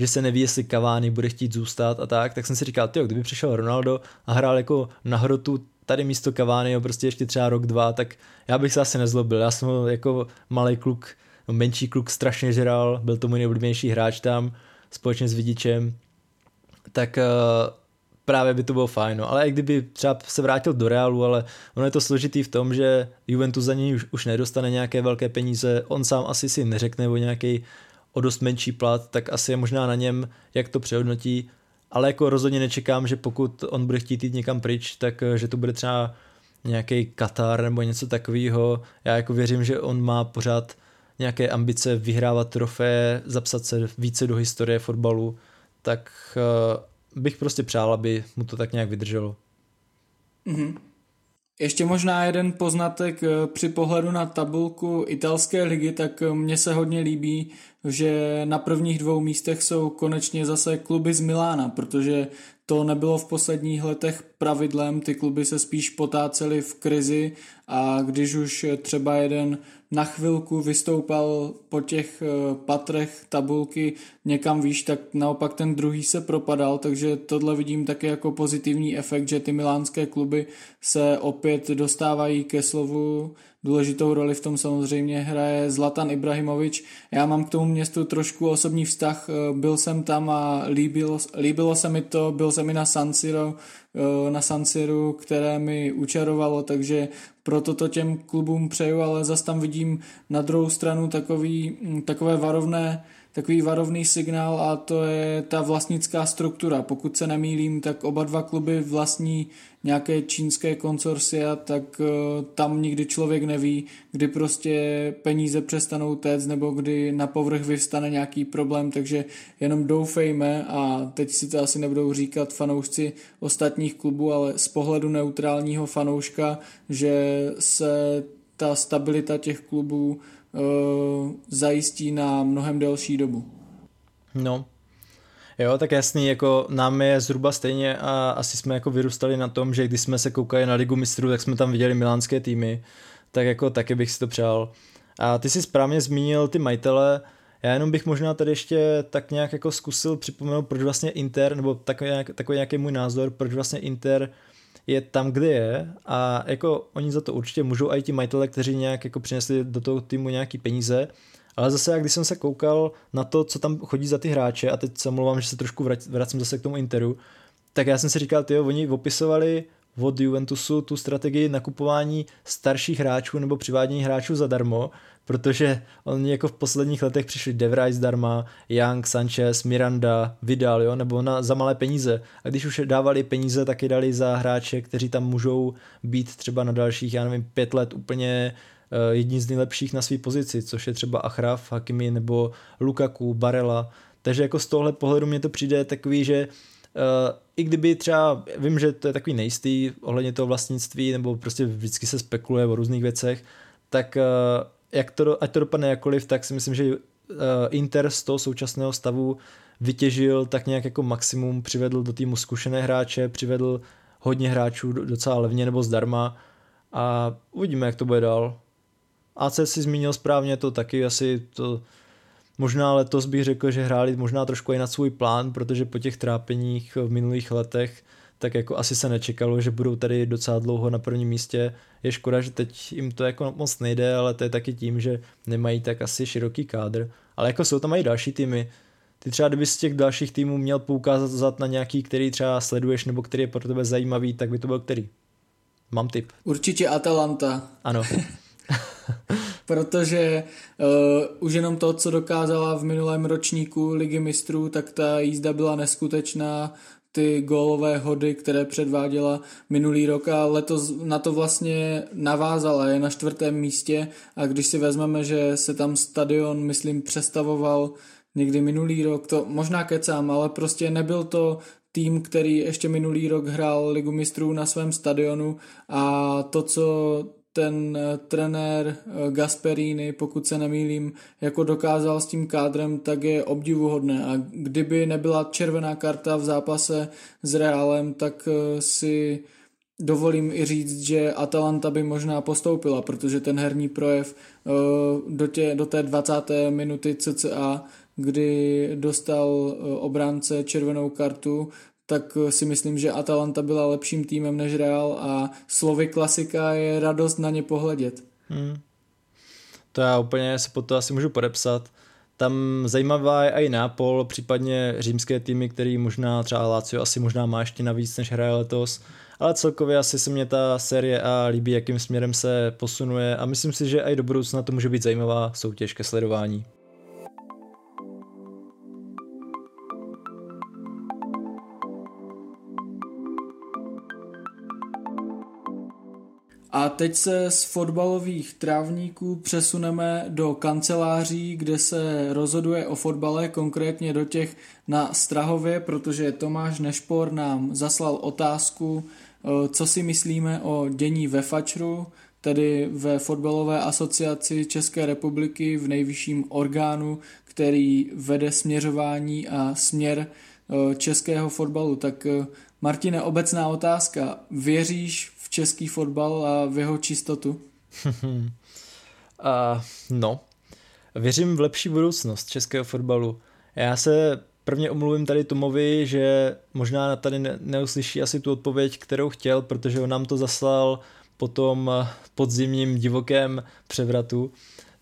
že se neví, jestli Cavani bude chtít zůstat a tak, tak jsem si říkal, tyjo, kdyby přišel Ronaldo a hrál jako na hrotu tady místo Cavani prostě ještě třeba rok, dva, tak já bych se asi nezlobil. Já jsem jako malý kluk, menší kluk strašně žral, byl to můj nejoblíbenější hráč tam, společně s Vidičem, tak uh, právě by to bylo fajn. No. Ale i kdyby třeba se vrátil do Realu, ale ono je to složitý v tom, že Juventus za něj už, už nedostane nějaké velké peníze, on sám asi si neřekne o nějaký o dost menší plat, tak asi je možná na něm, jak to přehodnotí, ale jako rozhodně nečekám, že pokud on bude chtít jít někam pryč, tak že to bude třeba nějaký Katar nebo něco takového. Já jako věřím, že on má pořád nějaké ambice vyhrávat trofé, zapsat se více do historie fotbalu, tak uh, bych prostě přál, aby mu to tak nějak vydrželo. Mm-hmm. Ještě možná jeden poznatek eh, při pohledu na tabulku italské ligy, tak eh, mně se hodně líbí, že na prvních dvou místech jsou konečně zase kluby z Milána, protože to nebylo v posledních letech pravidlem, ty kluby se spíš potácely v krizi a když už třeba jeden na chvilku vystoupal po těch eh, patrech tabulky někam výš, tak naopak ten druhý se propadal, takže tohle vidím také jako pozitivní efekt, že ty milánské kluby se opět dostávají ke slovu Důležitou roli v tom samozřejmě hraje Zlatan Ibrahimovič. Já mám k tomu městu trošku osobní vztah, eh, byl jsem tam a líbilo, líbilo se mi to, byl jsem i na San Siro, eh, na San Siro, které mi učarovalo, takže proto to těm klubům přeju, ale zase tam vidím na druhou stranu takový, hm, takové varovné takový varovný signál a to je ta vlastnická struktura. Pokud se nemýlím, tak oba dva kluby vlastní nějaké čínské konsorcia, tak uh, tam nikdy člověk neví, kdy prostě peníze přestanou téct nebo kdy na povrch vyvstane nějaký problém, takže jenom doufejme a teď si to asi nebudou říkat fanoušci ostatních klubů, ale z pohledu neutrálního fanouška, že se ta stabilita těch klubů uh, zajistí na mnohem delší dobu. No, Jo, tak jasný, jako nám je zhruba stejně a asi jsme jako vyrůstali na tom, že když jsme se koukali na Ligu mistrů, tak jsme tam viděli milánské týmy, tak jako taky bych si to přál. A ty si správně zmínil ty majitele, já jenom bych možná tady ještě tak nějak jako zkusil připomenout, proč vlastně Inter, nebo takový, takový nějaký můj názor, proč vlastně Inter je tam, kde je. A jako oni za to určitě můžou i ti majitele, kteří nějak jako přinesli do toho týmu nějaký peníze, ale zase, když jsem se koukal na to, co tam chodí za ty hráče, a teď se omlouvám, že se trošku vracím zase k tomu Interu, tak já jsem si říkal, ty oni opisovali od Juventusu tu strategii nakupování starších hráčů nebo přivádění hráčů zadarmo, protože oni jako v posledních letech přišli Devray zdarma, Young, Sanchez, Miranda, Vidal, jo, nebo na, za malé peníze. A když už dávali peníze, tak je dali za hráče, kteří tam můžou být třeba na dalších, já nevím, pět let úplně uh, jedni z nejlepších na své pozici, což je třeba Achraf, Hakimi nebo Lukaku, Barela. Takže jako z tohle pohledu mě to přijde takový, že Uh, I kdyby třeba, vím, že to je takový nejistý ohledně toho vlastnictví, nebo prostě vždycky se spekuluje o různých věcech, tak uh, jak to, ať to dopadne jakkoliv, tak si myslím, že Inter z toho současného stavu vytěžil tak nějak jako maximum, přivedl do týmu zkušené hráče, přivedl hodně hráčů docela levně nebo zdarma a uvidíme, jak to bude dál. AC si zmínil správně, to taky asi to možná letos bych řekl, že hráli možná trošku i na svůj plán, protože po těch trápeních v minulých letech tak jako asi se nečekalo, že budou tady docela dlouho na prvním místě. Je škoda, že teď jim to jako moc nejde, ale to je taky tím, že nemají tak asi široký kádr. Ale jako jsou tam i další týmy. Ty třeba kdyby z těch dalších týmů měl poukázat na nějaký, který třeba sleduješ nebo který je pro tebe zajímavý, tak by to byl který? Mám tip. Určitě Atalanta. Ano. Protože uh, už jenom to, co dokázala v minulém ročníku Ligy mistrů, tak ta jízda byla neskutečná. Ty gólové hody, které předváděla minulý rok a letos na to vlastně navázala, je na čtvrtém místě. A když si vezmeme, že se tam stadion, myslím, přestavoval někdy minulý rok, to možná kecám, ale prostě nebyl to tým, který ještě minulý rok hrál Ligu mistrů na svém stadionu. A to, co ten eh, trenér eh, Gasperini, pokud se nemýlím, jako dokázal s tím kádrem, tak je obdivuhodné. A kdyby nebyla červená karta v zápase s Realem, tak eh, si dovolím i říct, že Atalanta by možná postoupila, protože ten herní projev do, tě, do té 20. minuty CCA kdy dostal obránce červenou kartu, tak si myslím, že Atalanta byla lepším týmem než Real a slovy klasika je radost na ně pohledět. Hmm. To já úplně se po to asi můžu podepsat. Tam zajímavá je i Nápol, případně římské týmy, který možná třeba Lazio asi možná má ještě navíc než hraje letos, ale celkově asi se mě ta série A líbí, jakým směrem se posunuje a myslím si, že i do budoucna to může být zajímavá soutěž ke sledování. A teď se z fotbalových trávníků přesuneme do kanceláří, kde se rozhoduje o fotbale, konkrétně do těch na Strahově, protože Tomáš Nešpor nám zaslal otázku, eh, co si myslíme o dění ve Fačru, tedy ve fotbalové asociaci České republiky v nejvyšším orgánu, který vede směřování a směr eh, českého fotbalu. Tak eh, Martine, obecná otázka. Věříš český fotbal a v jeho čistotu? uh, no, věřím v lepší budoucnost českého fotbalu. Já se prvně omluvím tady Tomovi, že možná tady ne- neuslyší asi tu odpověď, kterou chtěl, protože on nám to zaslal po tom podzimním divokém převratu.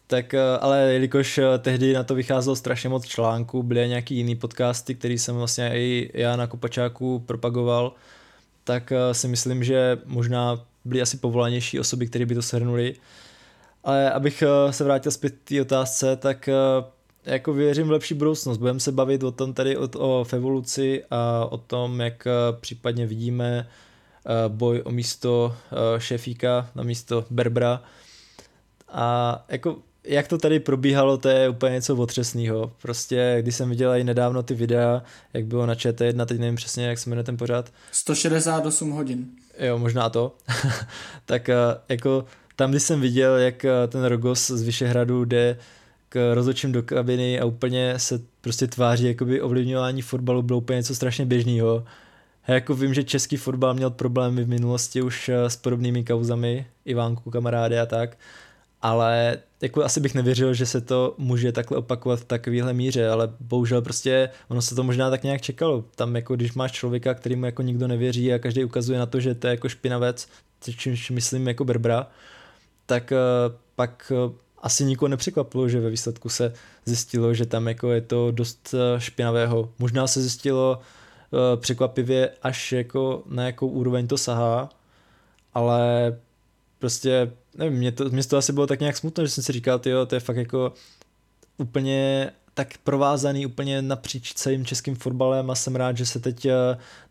Tak, ale jelikož tehdy na to vycházelo strašně moc článků, byly nějaký jiný podcasty, který jsem vlastně i já na Kopačáku propagoval, tak eh, si myslím, že možná byly asi povolanější osoby, které by to shrnuli. Ale abych eh, se vrátil zpět k té otázce, tak eh, jako věřím v lepší budoucnost. Budeme se bavit o tom tady o, o evoluci a o tom, jak případně vidíme boj o místo šéfíka na místo Berbra. A jako jak to tady probíhalo, to je úplně něco otřesného. Prostě, když jsem viděl i nedávno ty videa, jak bylo na ČT1, teď nevím přesně, jak se jmenuje ten pořád. 168 hodin. Jo, možná to. tak eh, jako tam, když jsem viděl, jak eh, ten Rogos z Vyšehradu jde k rozhodčím do kabiny a úplně se prostě tváří jakoby ovlivňování fotbalu bylo úplně něco strašně běžného. Já jako vím, že český fotbal měl problémy v minulosti už eh, s podobnými kauzami, Ivánku, kamarády a tak, ale jako asi bych nevěřil, že se to může takhle opakovat v takovéhle míře, ale bohužel prostě ono se to možná tak nějak čekalo. Tam jako když máš člověka, který mu jako nikdo nevěří a každý ukazuje na to, že to je jako špinavec, čímž myslím jako Berbra, tak uh, pak uh, asi nikoho nepřekvapilo, že ve výsledku se zjistilo, že tam jako je to dost uh, špinavého. Možná se zjistilo překvapivě až jako na jakou úroveň to sahá, ale prostě, nevím, mě to, mě to asi bylo tak nějak smutno, že jsem si říkal, jo, to je fakt jako úplně tak provázaný úplně napříč celým českým fotbalem a jsem rád, že se teď eh,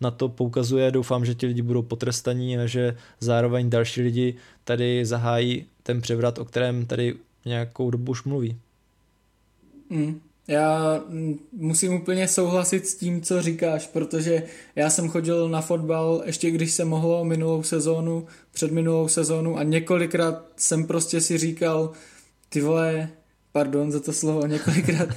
na to poukazuje. Doufám, že ti lidi budou potrestaní a že zároveň další lidi tady zahájí ten převrat, o kterém tady nějakou dobu už mluví. Mm. Já musím úplně souhlasit s tím, co říkáš, protože já jsem chodil na fotbal ještě když se mohlo minulou sezónu, před minulou sezónu a několikrát jsem prostě si říkal, ty vole, pardon za to slovo, několikrát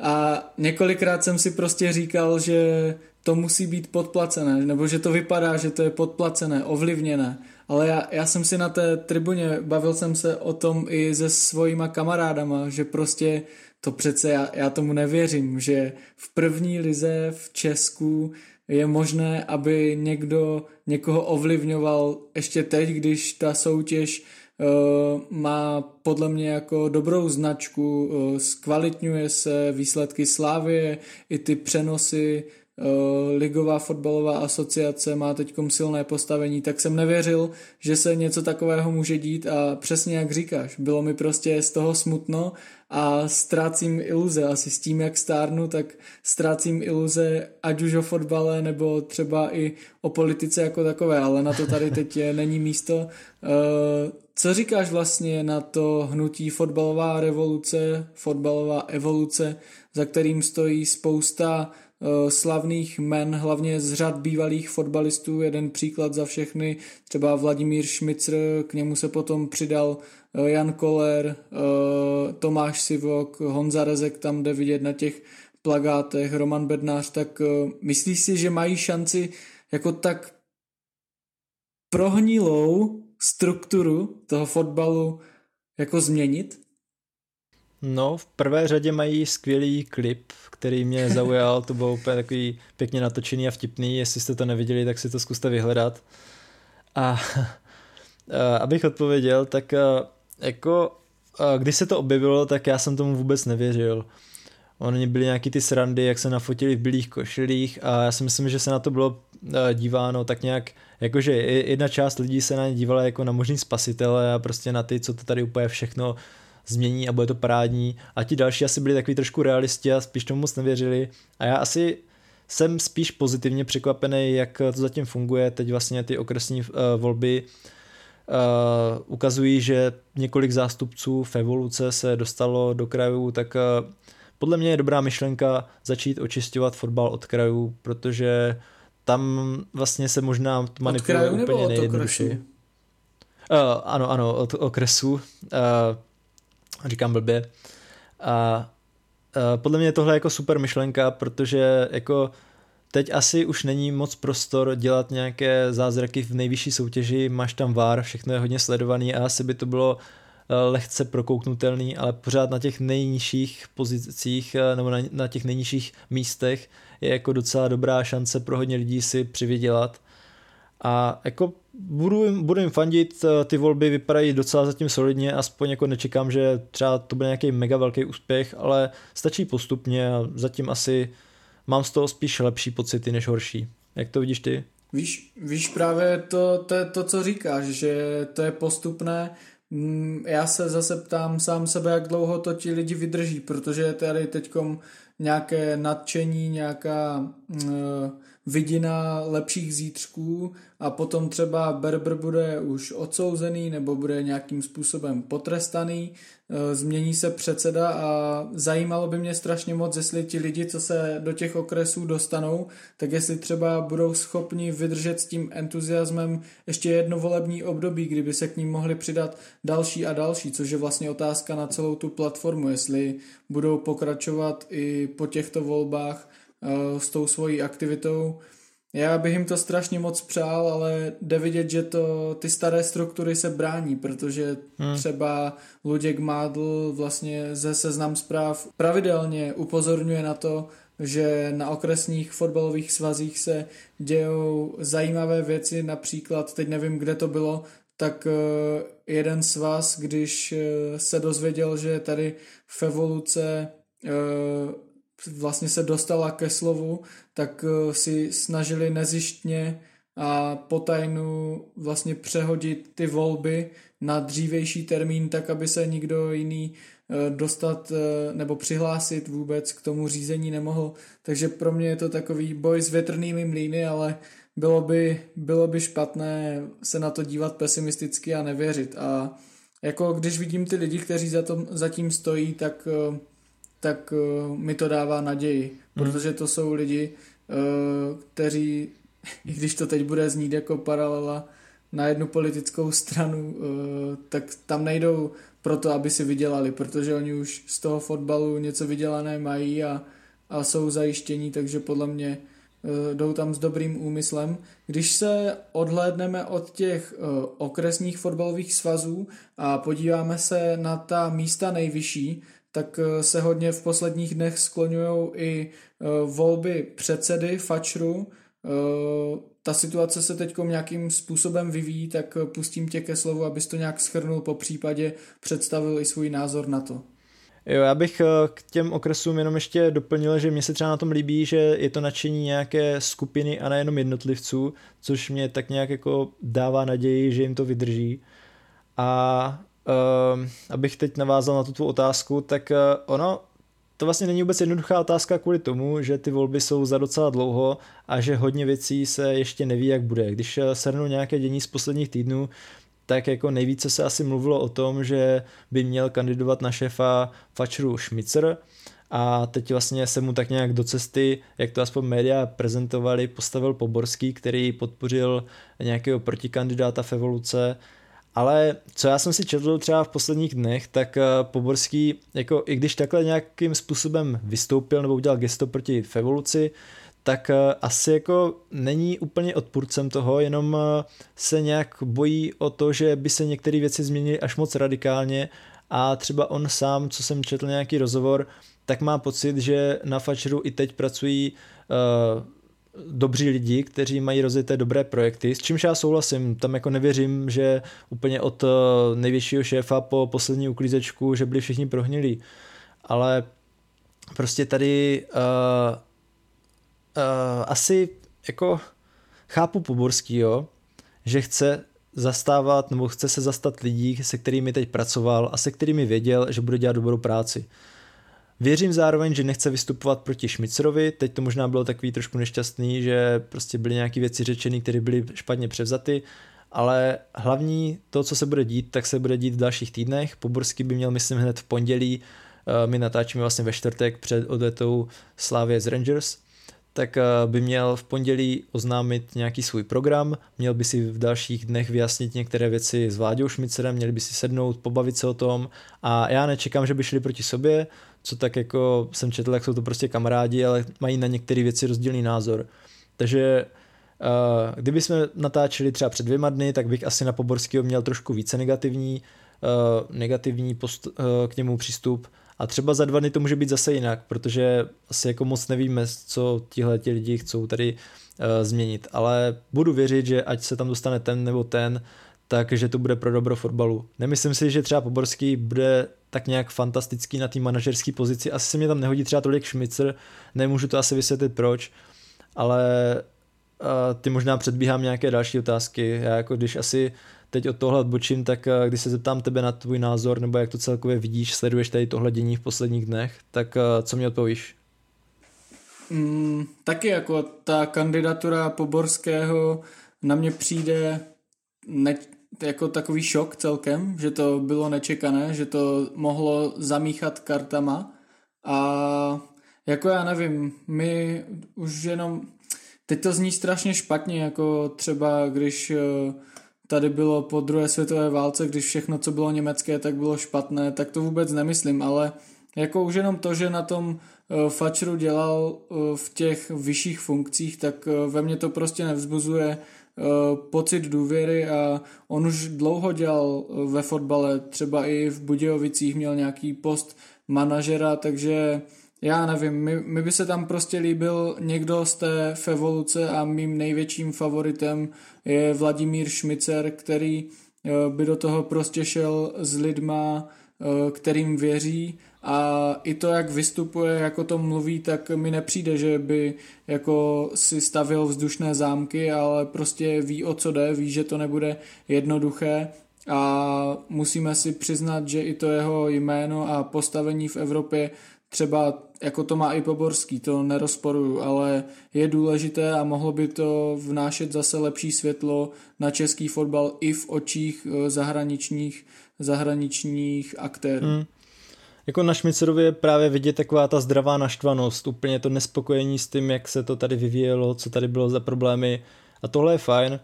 a několikrát jsem si prostě říkal, že to musí být podplacené, nebo že to vypadá, že to je podplacené, ovlivněné. Ale já, já jsem si na té tribuně, bavil jsem se o tom i se svojima kamarádama, že prostě to přece já, já tomu nevěřím, že v první lize v Česku je možné, aby někdo někoho ovlivňoval ještě teď, když ta soutěž uh, má podle mě jako dobrou značku, uh, zkvalitňuje se výsledky Slávie, i ty přenosy Eh, Ligová fotbalová asociace má teď silné postavení, tak jsem nevěřil, že se něco takového může dít a přesně jak říkáš, bylo mi prostě z toho smutno a ztrácím iluze. Asi s tím, jak stárnu, tak ztrácím iluze ať už o fotbale nebo třeba i o politice jako takové, ale na to tady teď není místo. Eh, co říkáš vlastně na to hnutí fotbalová revoluce, fotbalová evoluce, za kterým stojí spousta Eh, slavných men, hlavně z řad bývalých fotbalistů, jeden příklad za všechny, třeba Vladimír Šmicr, k němu se potom přidal Jan Koller, eh, Tomáš Sivok, Honza Rezek tam jde vidět na těch plagátech, Roman Bednář, tak myslíš si, že mají šanci jako tak prohnilou strukturu toho fotbalu jako změnit? No, v prvé řadě mají skvělý klip, který mě zaujal, to bylo úplně takový pěkně natočený a vtipný, jestli jste to neviděli, tak si to zkuste vyhledat. A abych odpověděl, tak jako když se to objevilo, tak já jsem tomu vůbec nevěřil. Oni byli nějaký ty srandy, jak se nafotili v bílých košilích a já si myslím, že se na to bylo díváno tak nějak, jakože jedna část lidí se na ně dívala jako na možný spasitele a prostě na ty, co to tady úplně všechno změní a bude to parádní a ti další asi byli takový trošku realisti a spíš tomu moc nevěřili a já asi jsem spíš pozitivně překvapený, jak to zatím funguje. Teď vlastně ty okresní uh, volby ukazují, že několik zástupců v evoluce se dostalo do krajů, tak uh, podle mě je dobrá myšlenka začít očistovat fotbal od krajů, protože tam vlastně se možná manipuluje úplně nejjednodušší. Uh, ano, ano, od okresu. Uh, říkám blbě. A uh, podle mě je tohle jako super myšlenka, protože jako teď asi už není moc prostor dělat nějaké zázraky v nejvyšší soutěži, máš tam VAR, všechno je hodně sledovaný a asi by to bylo Eh, lehce prokouknutelný, ale pořád na těch nejnižších pozicích eh, nebo na, na těch nejnižších místech je jako docela dobrá šance pro hodně lidí si přivydělat. A jako budu jim, budu jim fandit, eh, ty volby vypadají docela zatím solidně, aspoň jako nečekám, že třeba to bude nějaký mega velký úspěch, ale stačí postupně a zatím asi mám z toho spíš lepší pocity než horší. Jak to vidíš ty? Víš, víš právě to, to, to, co říkáš, že to je postupné, Mm, já se zase ptám sám sebe, jak dlouho to ti lidi vydrží, protože tady teďkom nějaké nadšení, nějaká uh, vidina lepších zítřků a potom třeba Berber bude už odsouzený nebo bude nějakým způsobem potrestaný, změní se předseda a zajímalo by mě strašně moc, jestli ti lidi, co se do těch okresů dostanou, tak jestli třeba budou schopni vydržet s tím entuziasmem ještě jedno volební období, kdyby se k ním mohli přidat další a další, což je vlastně otázka na celou tu platformu, jestli budou pokračovat i po těchto volbách Eh, s tou svojí aktivitou. Já bych jim to strašně moc přál, ale jde vidět, že to, ty staré struktury se brání, protože hmm. třeba Luděk Mádl vlastně ze seznam zpráv pravidelně upozorňuje na to, že na okresních fotbalových svazích se dějou zajímavé věci, například, teď nevím, kde to bylo, tak eh, jeden svaz, když eh, se dozvěděl, že tady v evoluce vlastně se dostala ke slovu, tak eh, si snažili nezištně a potajnu vlastně přehodit ty volby na dřívejší termín, tak aby se nikdo jiný eh, dostat eh, nebo přihlásit vůbec k tomu řízení nemohl. Takže pro mě je to takový boj s větrnými mlýny, ale bylo by, bylo by špatné se na to dívat pesimisticky a nevěřit. A jako když vidím ty lidi, kteří za, tom, za tím stojí, tak tak uh, mi to dává naději, hmm. protože to jsou lidi, uh, kteří, i když to teď bude znít jako paralela na jednu politickou stranu, uh, tak tam nejdou proto, aby si vydělali, protože oni už z toho fotbalu něco vydělané mají a, a jsou zajištění, takže podle mě jdou tam s dobrým úmyslem. Když se odhlédneme od těch okresních fotbalových svazů a podíváme se na ta místa nejvyšší, tak eh, se hodně v posledních dnech skloňují i eh, volby předsedy Fačru. Eh, ta situace se teď nějakým způsobem vyvíjí, tak pustím tě ke slovu, abys to nějak schrnul, po případě představil i svůj názor na to. Jo, já bych k těm okresům jenom ještě doplnil, že mě se třeba na tom líbí, že je to nadšení nějaké skupiny a nejenom jednotlivců, což mě tak nějak jako dává naději, že jim to vydrží. A uh, abych teď navázal na tu tvou otázku, tak uh, ono, to vlastně není vůbec jednoduchá otázka kvůli tomu, že ty volby jsou za docela dlouho a že hodně věcí se ještě neví, jak bude. Když eh, shrnu nějaké dění z posledních týdnů, tak jako nejvíce se asi mluvilo o tom, že by měl kandidovat na šéfa Fačru Šmicer a teď vlastně se mu tak nějak do cesty, jak to aspoň média prezentovali, postavil Poborský, který podpořil nějakého protikandidáta v evoluce ale co já jsem si četl třeba v posledních dnech, tak eh, Poborský, jako i když takhle nějakým způsobem vystoupil nebo udělal gesto proti Fevoluci, tak eh, asi jako není úplně odpůrcem toho, jenom eh, se nějak bojí o to, že by se některé věci změnily až moc radikálně. A třeba on sám, co jsem četl nějaký rozhovor, tak má pocit, že na Fačeru i teď pracují uh, dobří lidi, kteří mají rozjeté dobré projekty, s čímž já souhlasím, tam jako nevěřím, že úplně od největšího šéfa po poslední uklízečku, že byli všichni prohnilí, ale prostě tady uh, uh, asi jako chápu Poborský, jo, že chce zastávat nebo chce se zastat lidí, se kterými teď pracoval a se kterými věděl, že bude dělat dobrou práci. Věřím zároveň, že nechce vystupovat proti Šmicerovi, teď to možná bylo takový trošku nešťastný, že prostě byly nějaké věci řečené, které byly špatně převzaty, ale hlavní to, co se bude dít, tak se bude dít v dalších týdnech. Poborský by měl, myslím, hned v pondělí, eh, my natáčíme vlastně ve čtvrtek před odletou Slávě z Rangers, tak eh, by měl v pondělí oznámit nějaký svůj program, měl by si v dalších dnech vyjasnit některé věci s Vláďou Šmicerem, měli by si sednout, pobavit se o tom. A já nečekám, že by šli proti sobě, co tak jako jsem četl, jak jsou to prostě kamarádi, ale mají na některé věci rozdílný názor. Takže uh, kdyby jsme natáčeli třeba před dvěma dny, tak bych asi na Poborského měl trošku více negativní, uh, negativní post, uh, k němu přístup a třeba za dva dny to může být zase jinak, protože asi jako moc nevíme, co tihle ti lidi chcou tady uh, změnit, ale budu věřit, že ať se tam dostane ten nebo ten, takže to bude pro dobro fotbalu. Nemyslím si, že třeba Poborský bude tak nějak fantastický na té manažerské pozici. Asi se mě tam nehodí třeba tolik Šmicer, nemůžu to asi vysvětlit proč, ale uh, ty možná předbíhám nějaké další otázky. Já jako když asi teď od tohle odbočím, tak uh, když se zeptám tebe na tvůj názor, nebo jak to celkově vidíš, sleduješ tady tohle dění v posledních dnech, tak uh, co mi odpovíš? Mm, taky jako ta kandidatura Poborského na mě přijde ne, jako takový šok celkem, že to bylo nečekané, že to mohlo zamíchat kartama. A jako já nevím, my už jenom, teď to zní strašně špatně, jako třeba když eh, tady bylo po druhé světové válce, když všechno, co bylo německé, tak bylo špatné, tak to vůbec nemyslím, ale jako už jenom to, že na tom eh, Fačru dělal eh, v těch vyšších funkcích, tak ve mně to prostě nevzbuzuje Eh, pocit důvěry a on už dlouho dělal eh, ve fotbale, třeba i v Budějovicích měl nějaký post manažera, takže já nevím, mi, mi by se tam prostě líbil někdo z té Fevoluce a mým největším favoritem je Vladimír Šmicer, který eh, by do toho prostě šel s lidma, kterým věří. A i to, jak vystupuje, jako to mluví, tak mi nepřijde, že by jako si stavil vzdušné zámky, ale prostě ví, o co jde, ví, že to nebude jednoduché. A musíme si přiznat, že i to jeho jméno a postavení v Evropě třeba jako to má i Poborský, to nerozporuju, ale je důležité a mohlo by to vnášet zase lepší světlo na český fotbal i v očích eh, zahraničních, zahraničních aktérů. Hmm. Jako na Šmicerově je právě vidět taková ta zdravá naštvanost, úplně to nespokojení s tím, jak se to tady vyvíjelo, co tady bylo za problémy a tohle je fajn.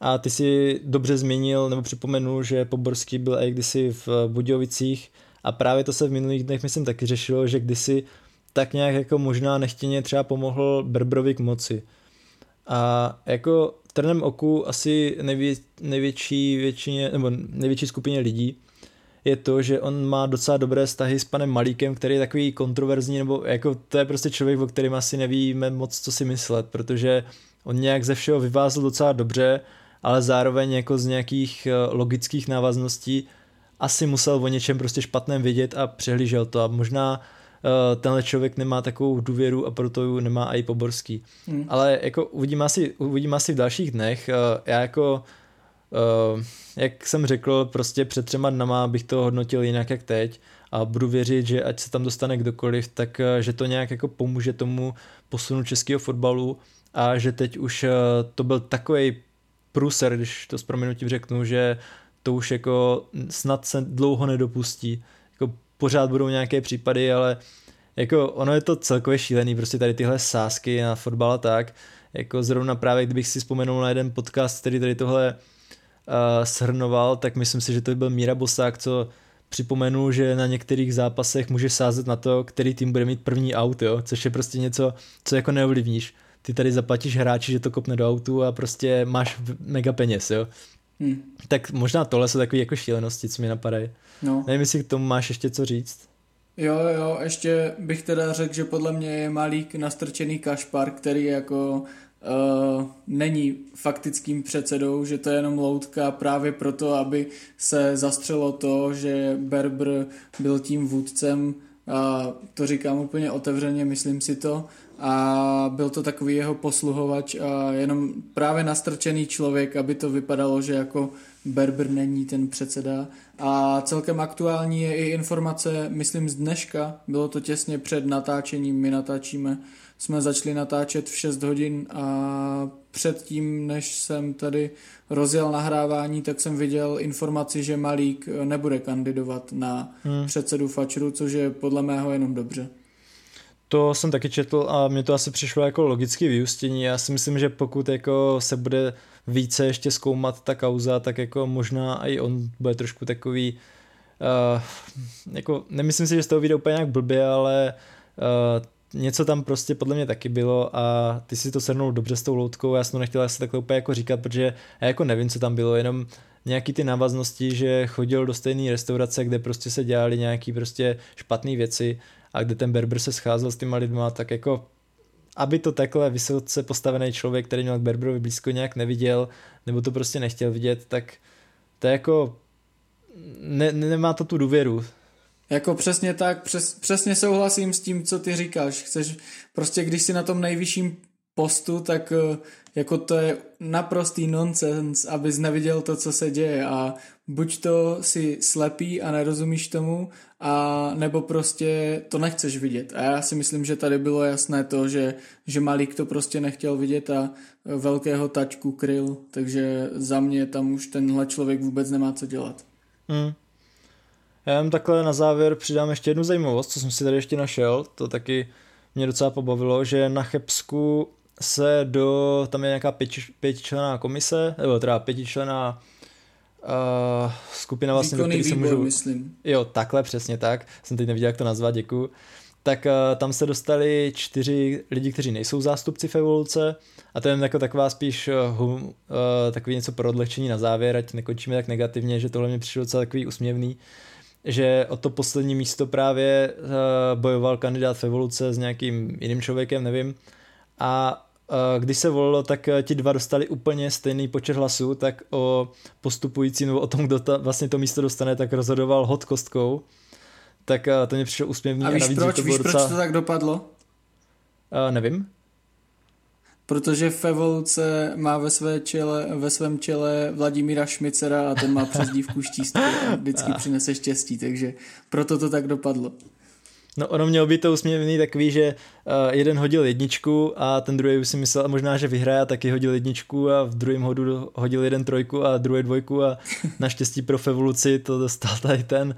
A ty si dobře zmínil nebo připomenul, že Poborský byl i kdysi v Budějovicích a právě to se v minulých dnech myslím taky řešilo, že kdysi tak nějak jako možná nechtěně třeba pomohl Berbrovi k moci. A jako trnem oku asi nejvě, největší většině, nebo největší skupině lidí je to, že on má docela dobré vztahy s panem Malíkem, který je takový kontroverzní, nebo jako to je prostě člověk, o kterém asi nevíme moc, co si myslet, protože on nějak ze všeho vyvázl docela dobře, ale zároveň jako z nějakých eh, logických návazností asi musel o něčem prostě špatném vědět a přehlížel to. A možná tenhle člověk nemá takovou důvěru a proto ji nemá i Poborský. Hmm. Ale jako uvidíme asi, uvidíme asi v dalších dnech. Uh, já jako Uh, jak jsem řekl, prostě před třema dnama bych to hodnotil jinak jak teď a budu věřit, že ať se tam dostane kdokoliv, tak že to nějak jako pomůže tomu posunu českého fotbalu a že teď už to byl takový průser, když to s proměnutím řeknu, že to už jako snad se dlouho nedopustí. Pořád budou nějaké případy, ale jako ono je to celkově šílený, prostě tady tyhle sásky na fotbal a tak, jako zrovna právě kdybych si vzpomenul na jeden podcast, který tady tohle uh, shrnoval, tak myslím si, že to byl Míra Bosák, co připomenul, že na některých zápasech může sázet na to, který tým bude mít první aut, jo? což je prostě něco, co jako neovlivníš. Ty tady zaplatíš hráči, že to kopne do autu a prostě máš mega peněz, jo. Hmm. Tak možná tohle jsou takové jako šílenosti, co mi napadají. No. Nevím, jestli k tomu máš ještě co říct. Jo, jo, ještě bych teda řekl, že podle mě je malík nastrčený kašpar, který jako uh, není faktickým předsedou, že to je jenom loutka právě proto, aby se zastřelo to, že Berber byl tím vůdcem a to říkám úplně otevřeně, myslím si to a byl to takový jeho posluhovač a jenom právě nastrčený člověk, aby to vypadalo, že jako Berber není ten předseda. A celkem aktuální je i informace, myslím z dneška, bylo to těsně před natáčením, my natáčíme, jsme začali natáčet v 6 hodin a předtím, než jsem tady rozjel nahrávání, tak jsem viděl informaci, že Malík nebude kandidovat na hmm. předsedu Fačru, což je podle mého jenom dobře. To jsem taky četl a mně to asi přišlo jako logické vyústění. Já si myslím, že pokud jako se bude více ještě zkoumat ta kauza, tak jako možná i on bude trošku takový uh, jako nemyslím si, že z toho vyjde úplně nějak blbě, ale uh, něco tam prostě podle mě taky bylo a ty si to shrnul dobře s tou loutkou, já jsem to nechtěl asi takhle úplně jako říkat, protože já jako nevím, co tam bylo, jenom nějaký ty návaznosti, že chodil do stejné restaurace, kde prostě se dělali nějaký prostě špatné věci a kde ten Berber se scházel s těma lidma, tak jako aby to takhle vysoce postavený člověk, který měl k Berberovi blízko nějak neviděl, nebo to prostě nechtěl vidět, tak to je jako ne, nemá to tu důvěru. Jako přesně tak, přes, přesně souhlasím s tím, co ty říkáš. Chceš, prostě když si na tom nejvyšším postu, tak eh, jako to je naprostý nonsens, abys neviděl to, co se děje a buď to si slepý a nerozumíš tomu, a nebo prostě to nechceš vidět. A já si myslím, že tady bylo jasné to, že, že Malík to prostě nechtěl vidět a velkého tačku kryl, takže za mě tam už tenhle člověk vůbec nemá co dělat. Hmm. Já jen takhle na závěr přidám ještě jednu zajímavost, co jsem si tady ještě našel, to taky mě docela pobavilo, že na Chebsku se do, tam je nějaká pěti, pětičlená komise, nebo teda pětičlená uh, skupina vlastně, Výkonný do které se můžu... myslím. Jo, takhle, přesně tak. Jsem teď neviděl, jak to nazvat, děkuju. Tak uh, tam se dostali čtyři lidi, kteří nejsou zástupci v evoluce a to je jako taková spíš uh, uh, takový něco pro odlehčení na závěr, ať nekončíme tak negativně, že tohle mi přišlo docela takový usměvný že o to poslední místo právě uh, bojoval kandidát v evoluce s nějakým jiným člověkem, nevím. A když se volilo, tak eh, ti dva dostali úplně stejný počet hlasů, tak o postupující nebo o tom, kdo ta, vlastně to místo dostane, tak rozhodoval hod kostkou. Tak eh, to mě přišlo úsměvný. A víš, a navíc, proč, to víš docela... proč to tak dopadlo? Uh, nevím. Protože v evoluce má ve, své čele, ve svém čele Vladimíra Šmicera a ten má přezdívku štístku a vždycky přinese štěstí, takže proto to tak dopadlo. No ono mělo být to usměvný takový, že uh, jeden hodil jedničku a ten druhý už si myslel možná, že vyhraje a taky hodil jedničku a v druhém hodu hodil jeden trojku a druhý dvojku a naštěstí pro evoluci to dostal tady ten uh,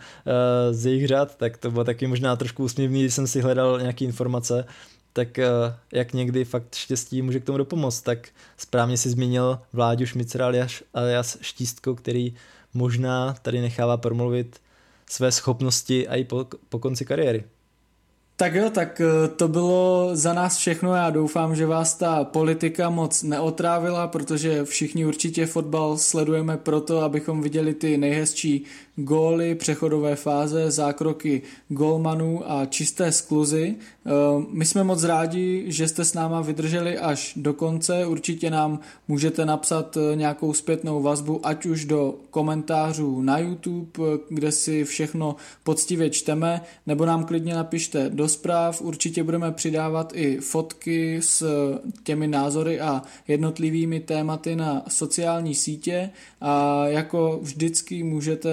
z jejich řad, tak to bylo taky možná trošku usměvný, když jsem si hledal nějaké informace, tak uh, jak někdy fakt štěstí může k tomu dopomoct, tak správně si zmínil Vláďu Šmicera alias, alias Štístko, který možná tady nechává promluvit své schopnosti i po, po konci kariéry. Tak jo, tak eh, to bylo za nás všechno. Já doufám, že vás ta politika moc neotrávila, protože všichni určitě fotbal sledujeme proto, abychom viděli ty nejhezčí góly, přechodové fáze, zákroky golmanů a čisté skluzy. Eh, my jsme moc rádi, že jste s náma vydrželi až do konce. Určitě nám můžete napsat eh, nějakou zpětnou vazbu, ať už do komentářů na YouTube, kde si všechno poctivě čteme, nebo nám klidně napište do zpráv. Určitě budeme přidávat i fotky s těmi názory a jednotlivými tématy na sociální sítě a jako vždycky můžete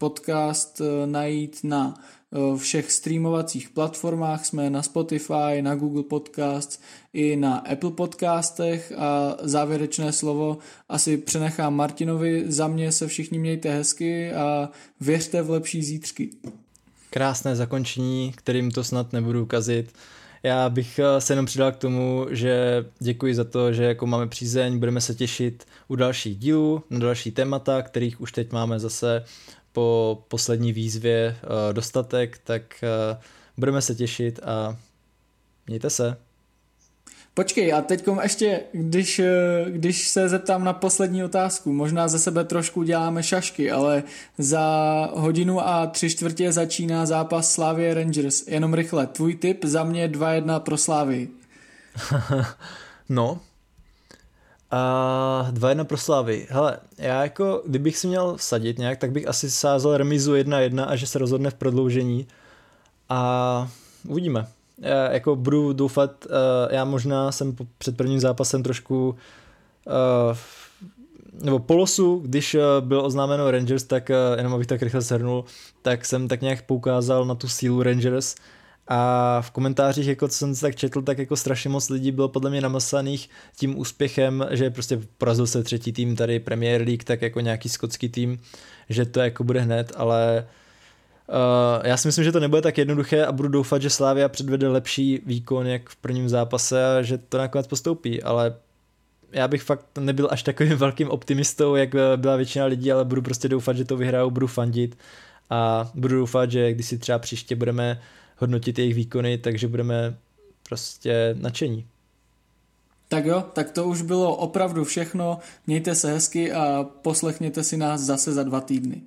podcast eh, najít na eh, všech streamovacích platformách, jsme na Spotify, na Google Podcasts i na Apple Podcastech a závěrečné slovo asi přenechám Martinovi. Za mě se všichni mějte hezky a věřte v lepší zítřky krásné zakončení, kterým to snad nebudu ukazit. Já bych eh, se jenom přidal k tomu, že děkuji za to, že jako máme přízeň, budeme se těšit u dalších dílů, na další témata, kterých už teď máme zase po poslední výzvě eh, dostatek, tak eh, budeme se těšit a mějte se. Počkej, a teď ještě, když, eh, když se zeptám na poslední otázku, možná ze sebe trošku děláme šašky, ale za hodinu a tři čtvrtě začíná zápas Slávie Rangers. Jenom rychle, tvůj tip za mě 2-1 pro Slávii. no, a 2-1 pro Slávy. Hele, já jako, kdybych si měl vsadit nějak, tak bych asi sázel remizu 1-1 a že se rozhodne v prodloužení. A uvidíme jako budu doufat, uh, já možná jsem před prvním zápasem trošku uh, nebo po losu, když uh, byl oznámeno Rangers, tak jenom abych tak rychle shrnul, tak jsem tak nějak poukázal na tu sílu Rangers. A v komentářích, jako co jsem tak četl, tak jako strašně moc lidí bylo podle mě namasaných tím úspěchem, že prostě porazil se třetí tým tady Premier League, tak jako nějaký skotský tým, že to jako bude hned, ale Uh, já si myslím, že to nebude tak jednoduché a budu doufat, že Slávia předvede lepší výkon jak v prvním zápase a že to nakonec postoupí, ale já bych fakt nebyl až takovým velkým optimistou, jak byla většina lidí, ale budu prostě doufat, že to vyhrajou, budu fandit a budu doufat, že když si třeba příště budeme hodnotit jejich výkony, takže budeme prostě nadšení. Tak jo, tak to už bylo opravdu všechno. Mějte se hezky a poslechněte si nás zase za dva týdny.